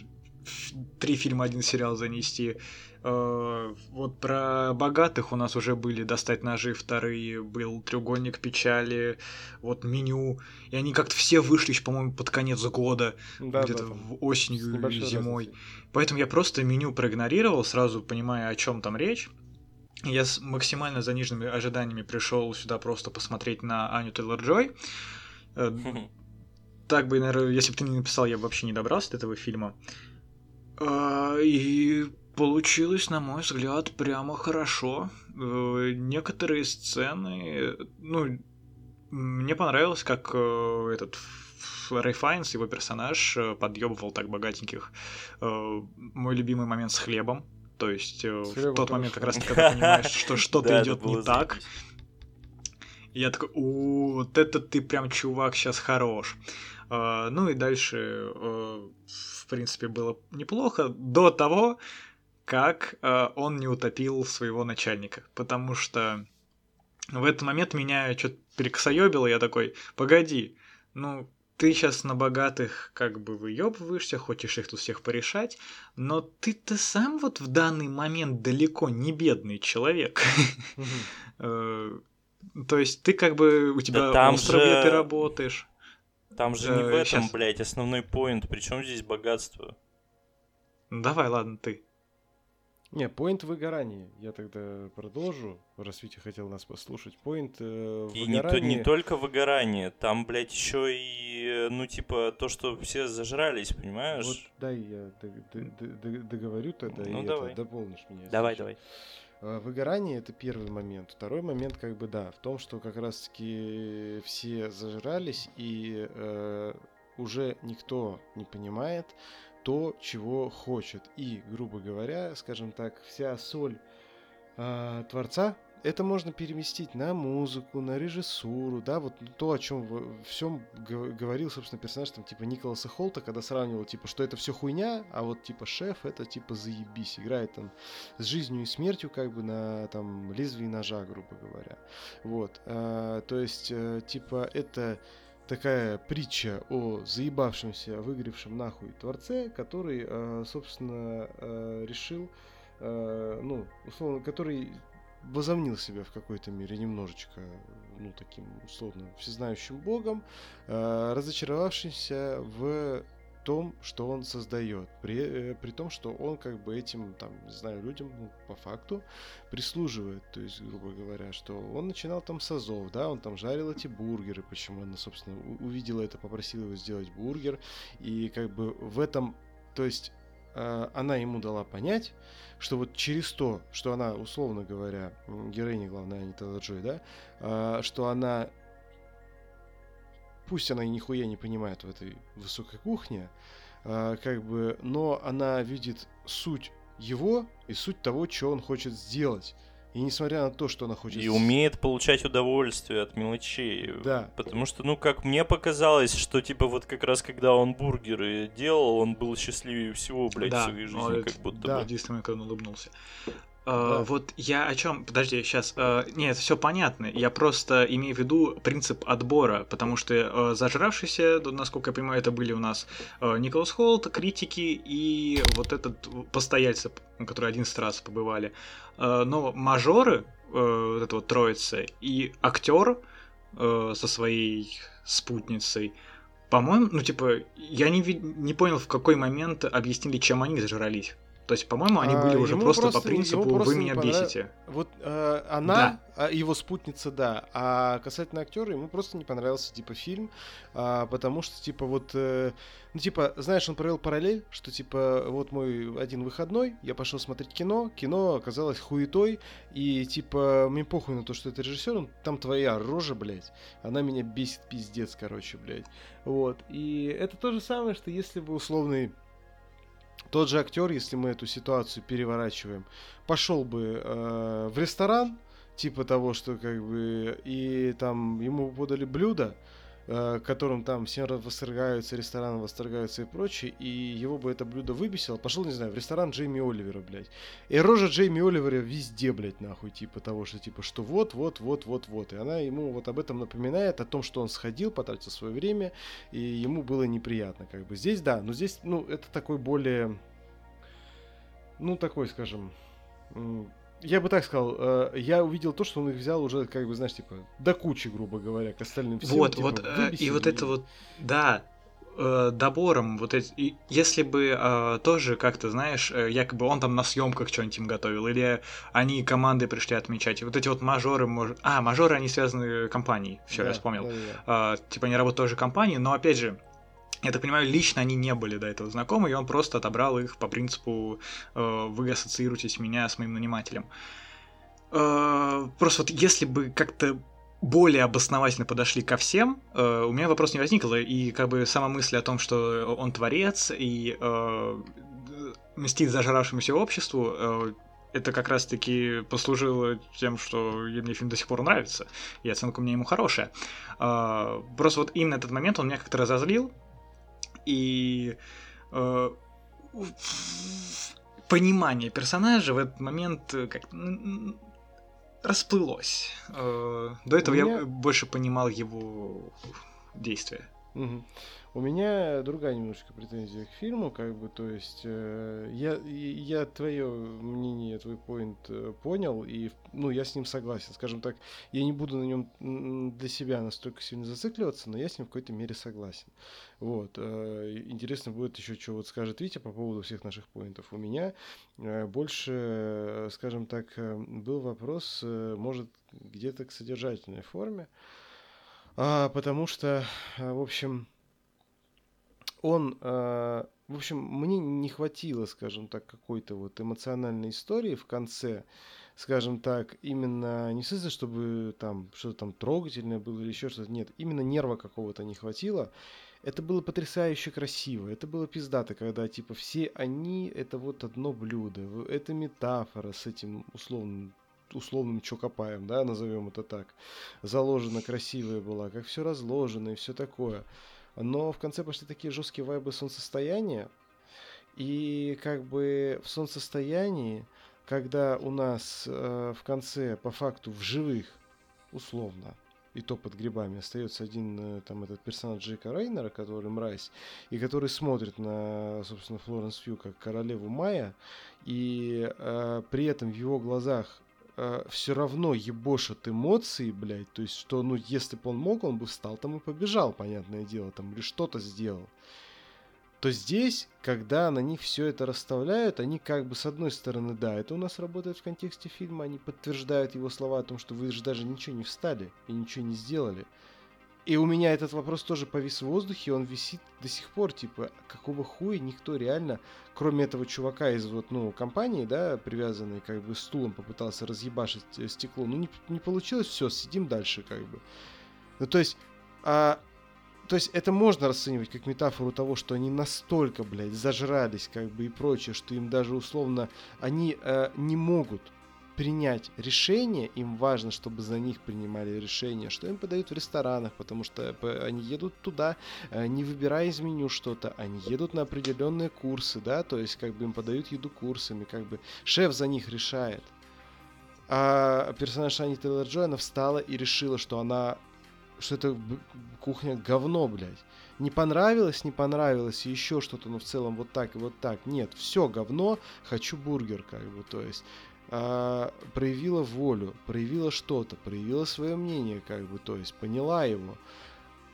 три фильма, один сериал занести. Э, Вот про богатых у нас уже были «Достать ножи» вторые, был «Треугольник печали», вот «Меню». И они как-то все вышли, по-моему, под конец года, Да, где-то да, осенью или зимой. разницей. Поэтому я просто меню проигнорировал, сразу понимая, о чем там речь. Я с максимально заниженными ожиданиями пришел сюда просто посмотреть на Аню Тейлор Джой. Э, Так бы, наверное, если бы ты не написал, я бы вообще не добрался до этого фильма. А, И получилось, на мой взгляд, прямо хорошо. Э, Некоторые сцены, ну, мне понравилось, как э, этот Рэй Файнс, его персонаж, э, подъебывал так богатеньких. Мой любимый момент с хлебом. То есть С в тот момент, как раз хорошо. когда *laughs* ты понимаешь, что что-то идет не так, заебись. Я такой, у вот это ты прям чувак сейчас хорош. А, ну и дальше, э, в принципе, было неплохо до того, как э, он не утопил своего начальника. Потому что в этот момент меня что-то перекосоебило, я такой, погоди, ну ты сейчас на богатых как бы выебываешься, хочешь их тут всех порешать, но ты-то сам вот в данный момент далеко не бедный человек. Мгм. То есть ты как бы у тебя там остров, же- ты работаешь. Там же не Э, в этом, щас. блядь, основной поинт. Причем здесь богатство? Ну давай, ладно, ты. Не, поинт выгорания. Я тогда продолжу, раз Витя хотел нас послушать. Поинт э, И не, то, не только выгорание, там, блядь, еще и, э, ну, типа, то, что все зажрались, понимаешь? Вот дай я договорю тогда, ну, и давай. Это, дополнишь меня. Давай, давай. А, выгорание это первый момент. Второй момент, как бы, да, в том, что как раз-таки все зажрались, и э, уже никто не понимает, то, чего хочет. И, грубо говоря, скажем так, вся соль э, творца это можно переместить на музыку, на режиссуру, да, вот то, о чем всем говорил, собственно, персонаж там типа Николаса Холта, когда сравнивал, типа, что это все хуйня, а вот типа шеф это типа заебись, играет там с жизнью и смертью как бы на там лезвии ножа, грубо говоря. Вот, а, то есть, а, типа, это такая притча о заебавшемся, выгоревшем нахуй творце, который, э, собственно, э, решил, э, ну, условно, который возомнил себя в какой-то мере немножечко, ну, таким, условно, всезнающим богом, разочаровавшимся в том, что он создает, при, э, при том, что он как бы этим, там, не знаю, людям, ну, по факту, прислуживает, то есть, грубо говоря, что он начинал там с азов, да, он там жарил эти бургеры, почему она, собственно, увидела это, попросила его сделать бургер, и как бы в этом, то есть, э, она ему дала понять, что вот через то, что она, условно говоря, героиня главная, Анита Джой, да, э, что она пусть она и нихуя не понимает в этой высокой кухне, а, как бы, но она видит суть его и суть того, что он хочет сделать. И несмотря на то, что она хочет... И умеет получать удовольствие от мелочей. Да. Потому что, ну, как мне показалось, что, типа, вот как раз когда он бургеры делал, он был счастливее всего, блядь, да, в своей жизни, как будто да. бы. единственное, когда он улыбнулся. Да. Вот я о чем? Подожди, сейчас. Uh, э, нет, все понятно. Я просто имею в виду принцип отбора, потому что uh, зажравшиеся, насколько я понимаю, это были у нас Николас Холт, критики и вот этот постояльцы, которые 11 раз побывали. Но мажоры, вот эта вот троица, и актер со своей спутницей, по-моему, ну типа, я не, не понял, в какой момент объяснили, чем они зажрались. То есть, по-моему, они были а, уже просто, просто по принципу «вы меня бесите». Вот э, она, да. А, его спутница, да. А касательно актера, ему просто не понравился, типа, фильм, а, потому что, типа, вот... Э, ну, типа, знаешь, он провел параллель, что, типа, вот мой один выходной, я пошел смотреть кино, кино оказалось хуетой, и, типа, мне похуй на то, что это режиссер, он, там твоя рожа, блядь, она меня бесит пиздец, короче, блядь. Вот. И это то же самое, что если бы условный тот же актер, если мы эту ситуацию переворачиваем, пошел бы э, в ресторан, типа того, что как бы и там ему подали блюдо, которым там все восторгаются, рестораны восторгаются и прочее, и его бы это блюдо выбесило, пошел, не знаю, в ресторан Джейми Оливера, блядь. И рожа Джейми Оливера везде, блядь, нахуй, типа того, что типа, что вот, вот, вот, вот, вот. И она ему вот об этом напоминает, о том, что он сходил, потратил свое время, и ему было неприятно, как бы. Здесь, да, но здесь, ну, это такой более, ну, такой, скажем, я бы так сказал, э, я увидел то, что он их взял уже, как бы, знаешь, типа, до кучи, грубо говоря, к остальным всем. Вот, типа, вот, э, и вот это вот, да, э, добором, вот эти, если бы э, тоже как-то, знаешь, якобы он там на съемках что-нибудь им готовил, или они команды пришли отмечать, и вот эти вот мажоры, может, а, мажоры, они связаны компанией, все, да, я вспомнил, да, да. Э, типа они работают тоже компании, но опять же, я так понимаю, лично они не были до этого знакомы, и он просто отобрал их по принципу э, «вы ассоциируетесь меня с моим нанимателем». Э, просто вот если бы как-то более обосновательно подошли ко всем, э, у меня вопрос не возникло, и как бы сама мысль о том, что он творец и э, мстит зажравшемуся обществу, э, это как раз-таки послужило тем, что мне фильм до сих пор нравится, и оценка у меня ему хорошая. Э, просто вот именно этот момент он меня как-то разозлил, и э, понимание персонажа в этот момент э, как расплылось. Э, до этого меня... я больше понимал его действия. Угу. У меня другая немножко претензия к фильму, как бы, то есть э, я, я твое мнение, твой поинт э, понял, и, ну, я с ним согласен, скажем так, я не буду на нем для себя настолько сильно зацикливаться, но я с ним в какой-то мере согласен. Вот, э, интересно будет еще, что вот скажет Витя по поводу всех наших поинтов. У меня э, больше, э, скажем так, э, был вопрос, э, может, где-то к содержательной форме, а, потому что, э, в общем, он, э, в общем, мне не хватило, скажем так, какой-то вот эмоциональной истории в конце, скажем так, именно не в смысле, чтобы там что-то там трогательное было или еще что-то, нет, именно нерва какого-то не хватило. Это было потрясающе красиво, это было пиздато, когда типа все они это вот одно блюдо, это метафора с этим условным условным чокопаем, да, назовем это так, заложена красивая была, как все разложено и все такое. Но в конце пошли такие жесткие вайбы солнцестояния. И как бы в солнцестоянии, когда у нас э, в конце, по факту, в живых, условно, и то под грибами, остается один э, там этот персонаж Джейка Рейнера, который мразь, и который смотрит на, собственно, Флоренс Фью как королеву Майя, и э, при этом в его глазах э, все равно ебошат эмоции, блядь, то есть, что, ну, если бы он мог, он бы встал там и побежал, понятное дело, там, или что-то сделал. То здесь, когда на них все это расставляют, они как бы с одной стороны, да, это у нас работает в контексте фильма, они подтверждают его слова о том, что вы же даже ничего не встали и ничего не сделали. И у меня этот вопрос тоже повис в воздухе, он висит до сих пор, типа, какого хуя никто реально, кроме этого чувака из вот, ну, компании, да, привязанный, как бы, стулом попытался разъебашить э, стекло, ну, не, не получилось, все, сидим дальше, как бы. Ну, то есть, а, то есть это можно расценивать как метафору того, что они настолько, блядь, зажрались, как бы, и прочее, что им даже, условно, они э, не могут принять решение, им важно, чтобы за них принимали решение, что им подают в ресторанах, потому что они едут туда, э, не выбирая из меню что-то, они едут на определенные курсы, да, то есть как бы им подают еду курсами, как бы шеф за них решает. А персонаж Ани Тейлор Джой, она встала и решила, что она что это кухня говно, блядь. Не понравилось, не понравилось, еще что-то, но в целом вот так и вот так. Нет, все говно, хочу бургер, как бы, то есть а, проявила волю, проявила что-то, проявила свое мнение, как бы, то есть поняла его.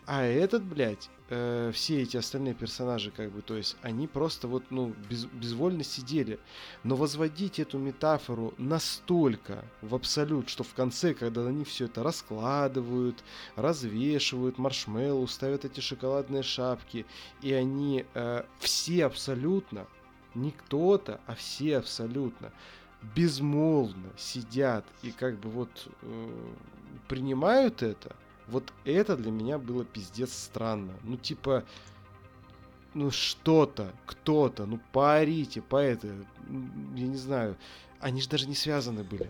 А этот, блядь, э, все эти остальные персонажи, как бы, то есть, они просто вот, ну, без, безвольно сидели. Но возводить эту метафору настолько в абсолют, что в конце, когда они все это раскладывают, развешивают маршмеллоу, ставят эти шоколадные шапки, и они э, все абсолютно, не кто-то, а все абсолютно безмолвно сидят и как бы вот э, принимают это, вот это для меня было пиздец странно. Ну, типа, ну что-то, кто-то, ну поорите, по это, я не знаю, они же даже не связаны были.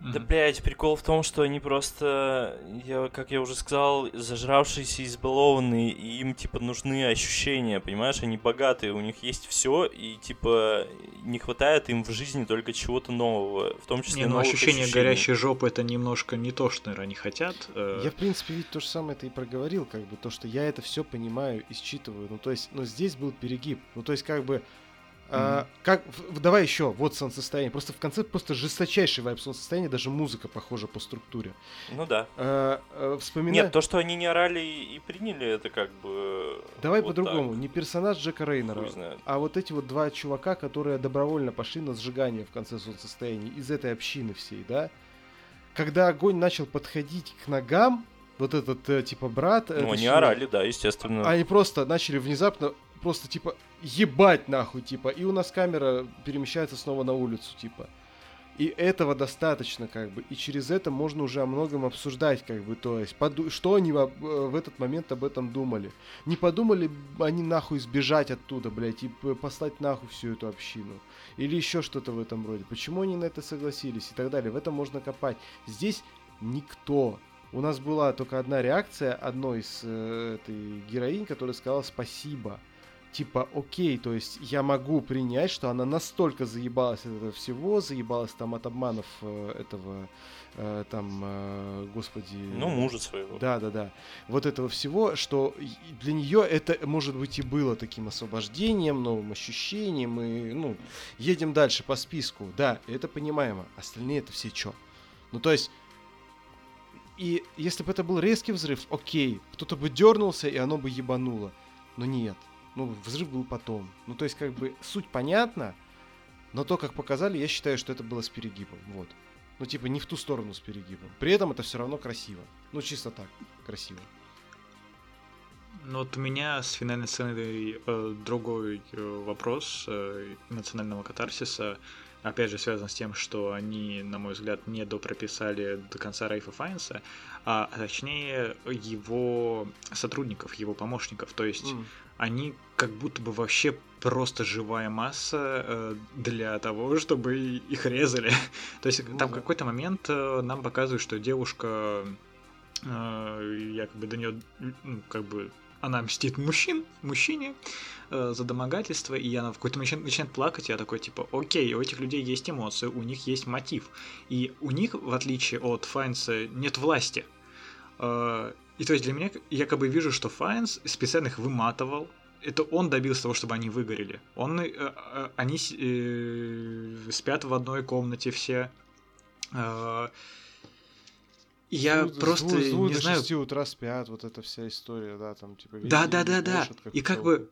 Да, блядь, прикол в том, что они просто, я, как я уже сказал, зажравшиеся, избалованные, и им, типа, нужны ощущения, понимаешь? Они богатые, у них есть все, и, типа, не хватает им в жизни только чего-то нового, в том числе не, ну, ощущение ощущений. горящей жопы это немножко не то, что, наверное, они хотят. Э. Я, в принципе, ведь то же самое это и проговорил, как бы, то, что я это все понимаю и считываю. Ну, то есть, но здесь был перегиб. Ну, то есть, как бы, а, как, давай еще, вот солнцестояние. Просто в конце просто жесточайший вайп солнцестояния, даже музыка похожа по структуре. Ну да. А, а, вспоминая... Нет, то, что они не орали и приняли, это как бы... Давай вот по-другому. Не персонаж Джека Рейнера, а вот эти вот два чувака, которые добровольно пошли на сжигание в конце солнцестояния из этой общины всей, да? Когда огонь начал подходить к ногам, вот этот, э, типа, брат... Ну, они орали, да, естественно. Они просто начали внезапно просто типа ебать нахуй, типа, и у нас камера перемещается снова на улицу, типа. И этого достаточно, как бы. И через это можно уже о многом обсуждать, как бы. То есть, поду- что они в, э, в этот момент об этом думали. Не подумали они нахуй сбежать оттуда, блядь, и послать нахуй всю эту общину. Или еще что-то в этом роде. Почему они на это согласились и так далее. В этом можно копать. Здесь никто. У нас была только одна реакция одной из э, этой героинь, которая сказала спасибо типа, окей, то есть я могу принять, что она настолько заебалась от этого всего, заебалась там от обманов э, этого, э, там, э, господи... Ну, мужа своего. Да, да, да. Вот этого всего, что для нее это, может быть, и было таким освобождением, новым ощущением, и, ну, едем дальше по списку. Да, это понимаемо. Остальные это все чё? Ну, то есть, и если бы это был резкий взрыв, окей, кто-то бы дернулся, и оно бы ебануло. Но нет. Ну, взрыв был потом. Ну, то есть, как бы, суть понятна, но то, как показали, я считаю, что это было с перегибом. Вот. Ну, типа, не в ту сторону с перегибом. При этом это все равно красиво. Ну, чисто так, красиво. Ну вот у меня с финальной сценой э, другой э, вопрос э, национального катарсиса опять же, связан с тем, что они, на мой взгляд, не допрописали до конца Райфа Файнса, а точнее его сотрудников, его помощников. То есть mm. Они как будто бы вообще просто живая масса э, для того, чтобы их резали. *laughs* То есть mm-hmm. там какой-то момент э, нам показывают, что девушка э, якобы до нее, ну, как бы она мстит мужчин, мужчине э, за домогательство, и она в какой-то момент начинает плакать, и я такой, типа, окей, у этих людей есть эмоции, у них есть мотив. И у них, в отличие от Файнса, нет власти. Э, и то есть для меня, я как бы вижу, что Файнс специально их выматывал, это он добился того, чтобы они выгорели. Он, э, э, они э, спят в одной комнате все. Э, я с просто с двух не до знаю. 6 утра спят, вот эта вся история, да, там типа... Да, да, да, да. И как бы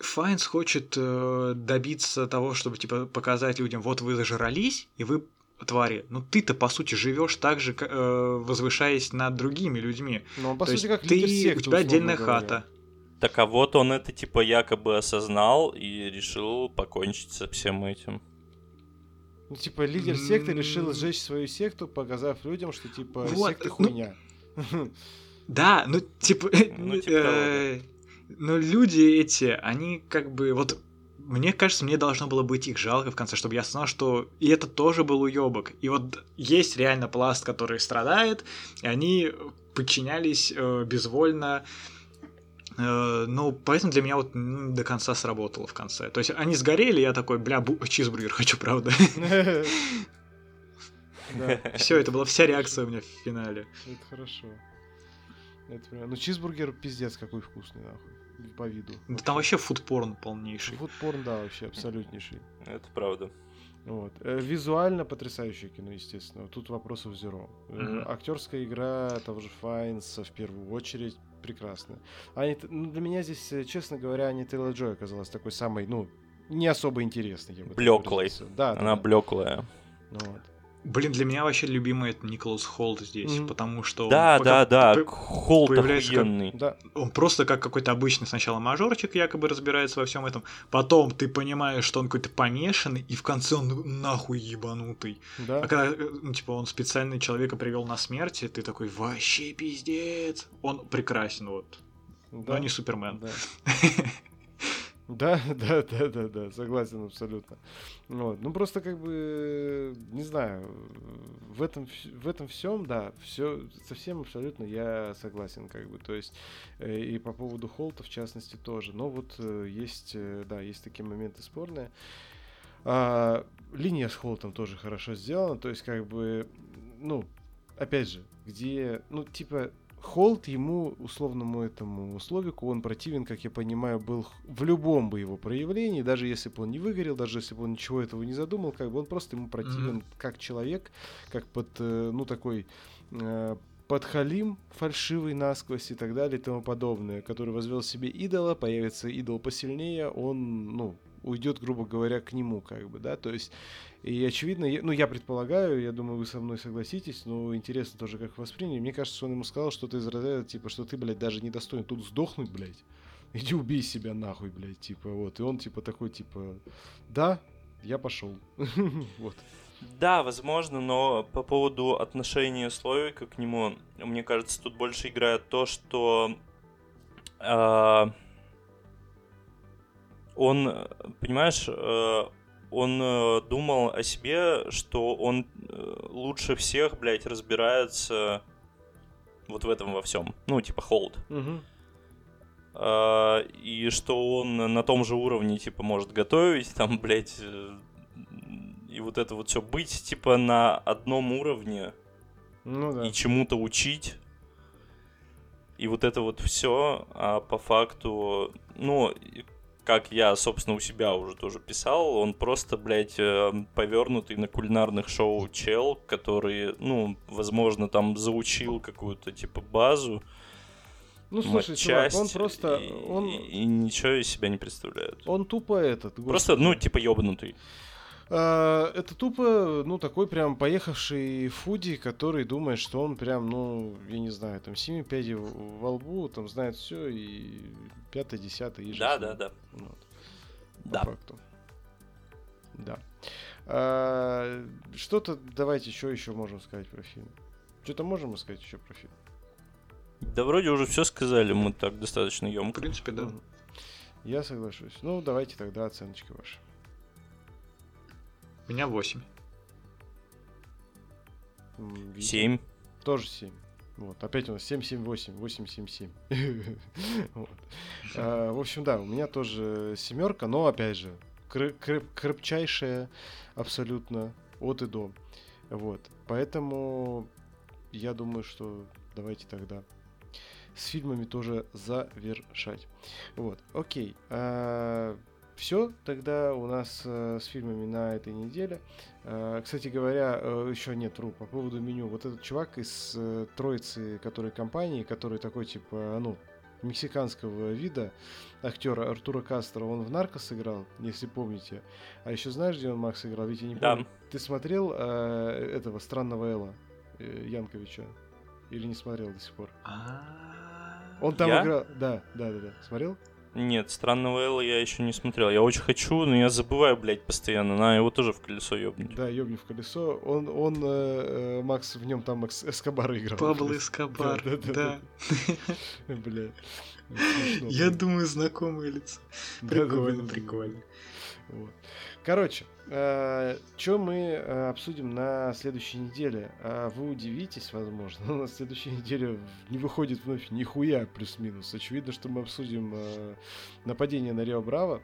Файнс хочет э, добиться того, чтобы типа показать людям, вот вы зажрались, и вы твари. Ну ты-то по сути живешь так же, э, возвышаясь над другими людьми. Ну, он, по То сути, есть как лидер ты, секты, у тебя отдельная говоря. хата. Так а вот он это типа якобы осознал и решил покончить со всем этим. Ну, типа, лидер секты решил сжечь свою секту, показав людям, что, типа, Вот, секта ну, хуйня. *laughs* Да, ну типа, Ну, типа э, ну люди эти, они как бы вот мне кажется, мне должно было быть их жалко в конце, чтобы я знал, что и это тоже был уебок. И вот есть реально пласт, который страдает, и они подчинялись э, безвольно. Э, ну, поэтому для меня вот м, до конца сработало в конце. То есть они сгорели, я такой, бля, бу- чизбургер хочу, правда. Да, Все, это была вся реакция у меня в финале. это хорошо. Это прям- Ну, чизбургер пиздец какой вкусный, нахуй. По виду. Да там вообще фудпорн полнейший. Фудпорн, да, вообще абсолютнейший. Это правда. Вот. Э, Визуально потрясающее кино, естественно. Тут вопросов зеро. Мгм. Актерская игра того же Файнса в первую очередь прекрасная. Ани, Т- ну, для меня здесь, э, честно говоря, Ани Тейлор Джой оказалась такой самой, ну, не особо интересной. я бы Блеклой. да, Она да. блеклая. Ну вот. Блин, для меня вообще любимый это Николас Холт здесь, Мгм. потому что Да, он да, да, п- Холт появляется как- охуенный. Да, он просто как какой-то обычный сначала мажорчик якобы разбирается во всем этом, потом ты понимаешь, что он какой-то помешанный, и в конце он нахуй ебанутый. да. А когда, э, ну, типа, он специально человека привел на смерть, и ты такой, вообще пиздец. Он прекрасен, вот. да. Но не Супермен. Да. *laughs* Да, *laughs* да, да, да, да, согласен абсолютно. Вот. Ну просто как бы, не знаю, в этом, в этом всем, да, все совсем абсолютно я согласен, как бы, то есть э, и по поводу Холта в частности тоже. Но вот э, есть, э, да, есть такие моменты спорные. А, линия с Холтом тоже хорошо сделана, то есть как бы, ну, опять же, где, ну, типа, Холт ему, условному этому Словику, он противен, как я понимаю, был в любом бы его проявлении, даже если бы он не выгорел, даже если бы он ничего этого не задумал, как бы он просто ему противен как человек, как под, э, ну, такой э, подхалим фальшивый насквозь и так далее и тому подобное, который возвел себе идола, появится идол посильнее, он, ну, уйдет, грубо говоря, к нему, как бы, да, то есть, и очевидно, я- ну, я предполагаю, я думаю, вы со мной согласитесь, но интересно тоже, как восприняли. Мне кажется, он ему сказал что-то из разряда, типа, что ты, блядь, даже не достоин тут сдохнуть, блядь. Иди убей себя нахуй, блядь, типа, вот. И он, типа, такой, типа, да, я пошел. *laughs* Вот. Да, возможно, но по поводу отношения Словика к нему, мне кажется, тут больше играет то, что а, он, э, понимаешь, э, он э, думал о себе, что он лучше всех, блядь, разбирается вот в этом во всем. Ну, типа Холд. Мгм. а, и что он на том же уровне, типа, может готовить, там, блядь, и вот это вот все быть, типа, на одном уровне Ну да. и чему-то учить. И вот это вот все, а по факту, ну, как я, собственно, у себя уже тоже писал, он просто, блядь, э, повернутый на кулинарных шоу чел, который, ну, возможно, там заучил какую-то, типа, базу, Ну слушай, чувак, он просто, и, он, и ничего из себя не представляет. он тупо этот. Просто, господи. ну, типа, ёбнутый. А, Это тупо, ну, такой прям поехавший фуди, который думает, что он прям, ну, я не знаю, там, семи пядей в- во лбу, там, знает все и пятое, десятое, и Да, да, да. Вот, по Да. факту. Да. А, Что-то давайте еще еще можем сказать про фильм. Что-то можем сказать еще про фильм? Да вроде уже все сказали, мы так достаточно В емко. принципе, да. Я соглашусь. Ну, давайте тогда оценочки ваши. У меня 8. М, Витя? Семь. Тоже 7. Вот, опять у нас 7, 7, 8, 8, 7, 7. Вот. А, В общем, да, у меня тоже семерка, но опять же, кры- крепчайшая абсолютно от и до. Вот. Поэтому я думаю, что давайте тогда с фильмами тоже завершать. Вот, окей. Все тогда у нас э, с фильмами на этой неделе. Э, Кстати говоря, э, еще нет, вру, по поводу меню. Вот этот чувак из э, троицы, который компании, который такой, типа, ну, мексиканского вида, актера Артура Кастро, он в Нарко сыграл, если помните. А еще знаешь, где он Макс играл? Ведь я не Да. помню. Ты смотрел э, этого странного Элла э, Янковича? Или не смотрел до сих пор? Он там Я? играл. Да, да, да, да. Смотрел? Нет, странного Элла я еще не смотрел. Я очень хочу, но я забываю, блядь, постоянно. На его тоже в колесо ёбнуть. Да, ёбни в колесо. Он, он э, э, Макс в нем там Эскобара играл. Пабло *laughs* Эскобар, Да, да, да. да. *laughs* Бля. Я думаю, знакомое лицо. Да, да, да, Прикольно, прикольно. Вот. Короче, что мы э, обсудим на следующей неделе? А, Вы удивитесь, возможно, *laughs* но на следующей неделе не выходит вновь нихуя плюс-минус. Очевидно, что мы обсудим э, нападение на Рио Браво.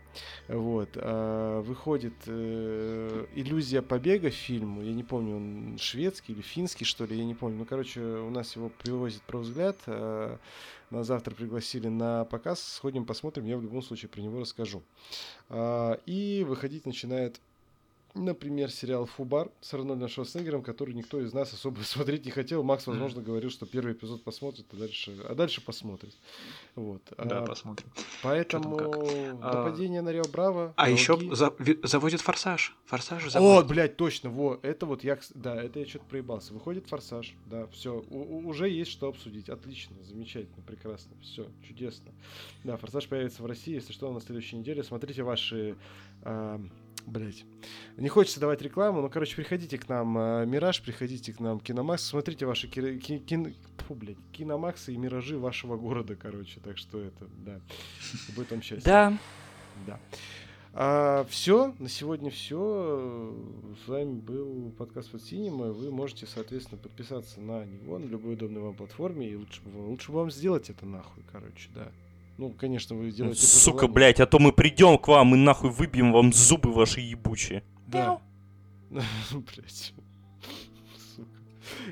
Вот. а, Выходит э, иллюзия побега фильму. Я не помню, он шведский или финский, что ли, я не помню. Ну, короче, у нас его привозит про взгляд. э, Нас завтра пригласили на показ. Сходим, посмотрим. Я в любом случае про него расскажу. А, И выходить начинает, например, сериал «Фубар» с Арнольдом Шварценеггером, который никто из нас особо *laughs* смотреть не хотел. Макс, возможно, говорил, что первый эпизод посмотрит, а дальше, а дальше посмотрит. Вот. Да, А, посмотрим. Поэтому Чё А, нападение на Рио Браво. А еще долги. заводит форсаж. Форсаж О, заводит. блядь, точно, во, это вот я, да, это я что-то проебался. Выходит форсаж, да, все, уже есть что обсудить. Отлично, замечательно, прекрасно, все, чудесно. Да, форсаж появится в России, если что, на следующей неделе. Смотрите ваши, блять, не хочется давать рекламу, но, короче, приходите к нам, а, Мираж, приходите к нам, Киномакс, смотрите ваши ки- ки- кин- фу, блядь, Киномаксы и Миражи вашего города, короче, так что это, да, будет вам счастье. Да. Да. все, на сегодня все. С вами был подкаст под Синема. Вы можете, соответственно, подписаться на него на любой удобной вам платформе. И лучше, лучше вам сделать это нахуй, короче, да. Ну, конечно, вы делаете... Сука, желанию. блядь, а то мы придем к вам и нахуй выбьем вам зубы ваши ебучие. Да. *laughs* Блять. Сука.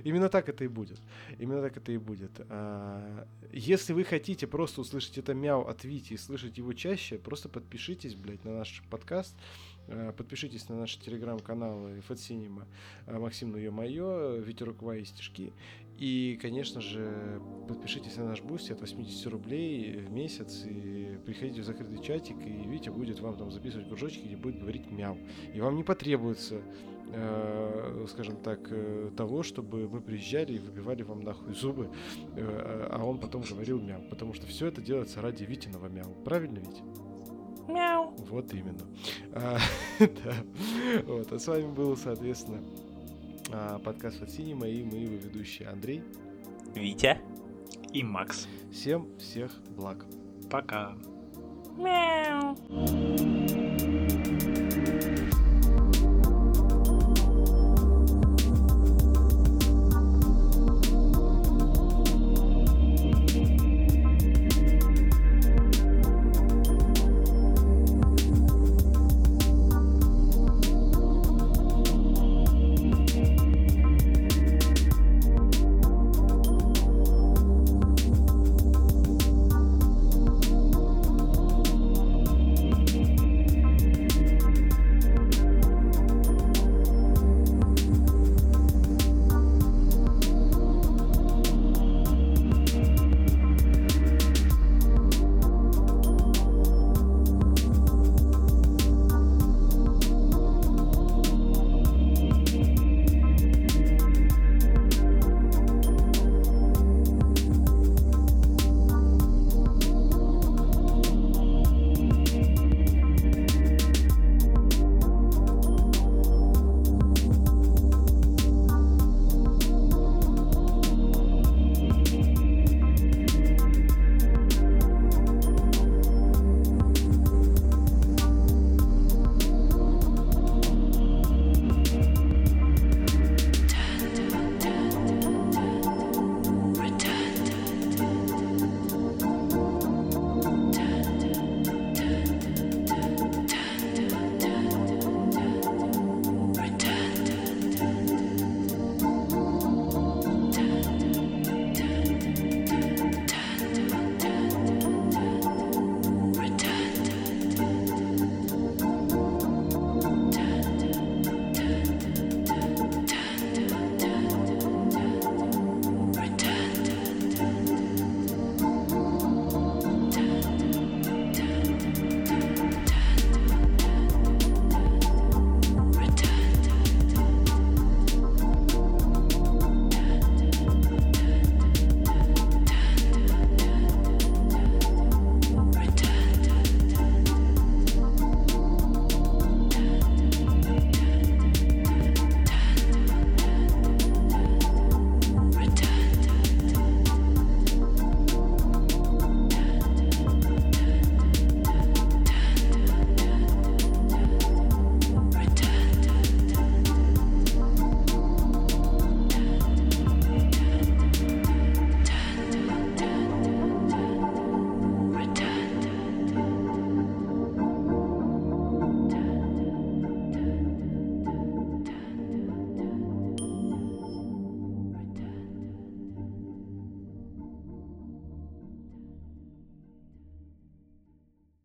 Именно так это и будет. Именно так это и будет. А, Если вы хотите просто услышать это мяу от Вити и слышать его чаще, просто подпишитесь, блядь, на наш подкаст. А, Подпишитесь на наши телеграм-каналы Fat Cinema, Максим Ну Ё-Моё, Ветерок Ва и Стишки. И, конечно же, подпишитесь на наш Boosty от 80 рублей в месяц и приходите в закрытый чатик, и Витя будет вам там записывать кружочки, где будет говорить мяу. И вам не потребуется, э, скажем так, э, того, чтобы мы приезжали и выбивали вам нахуй зубы, э, а он потом говорил мяу. Потому что все это делается ради Витиного мяу. Правильно, Витя? Мяу. Вот именно. А, *laughs* да. Вот. А с вами был, соответственно, подкаст от Синема и мы его ведущие Андрей. Витя. И Макс. Всем всех благ. Пока. Мяу.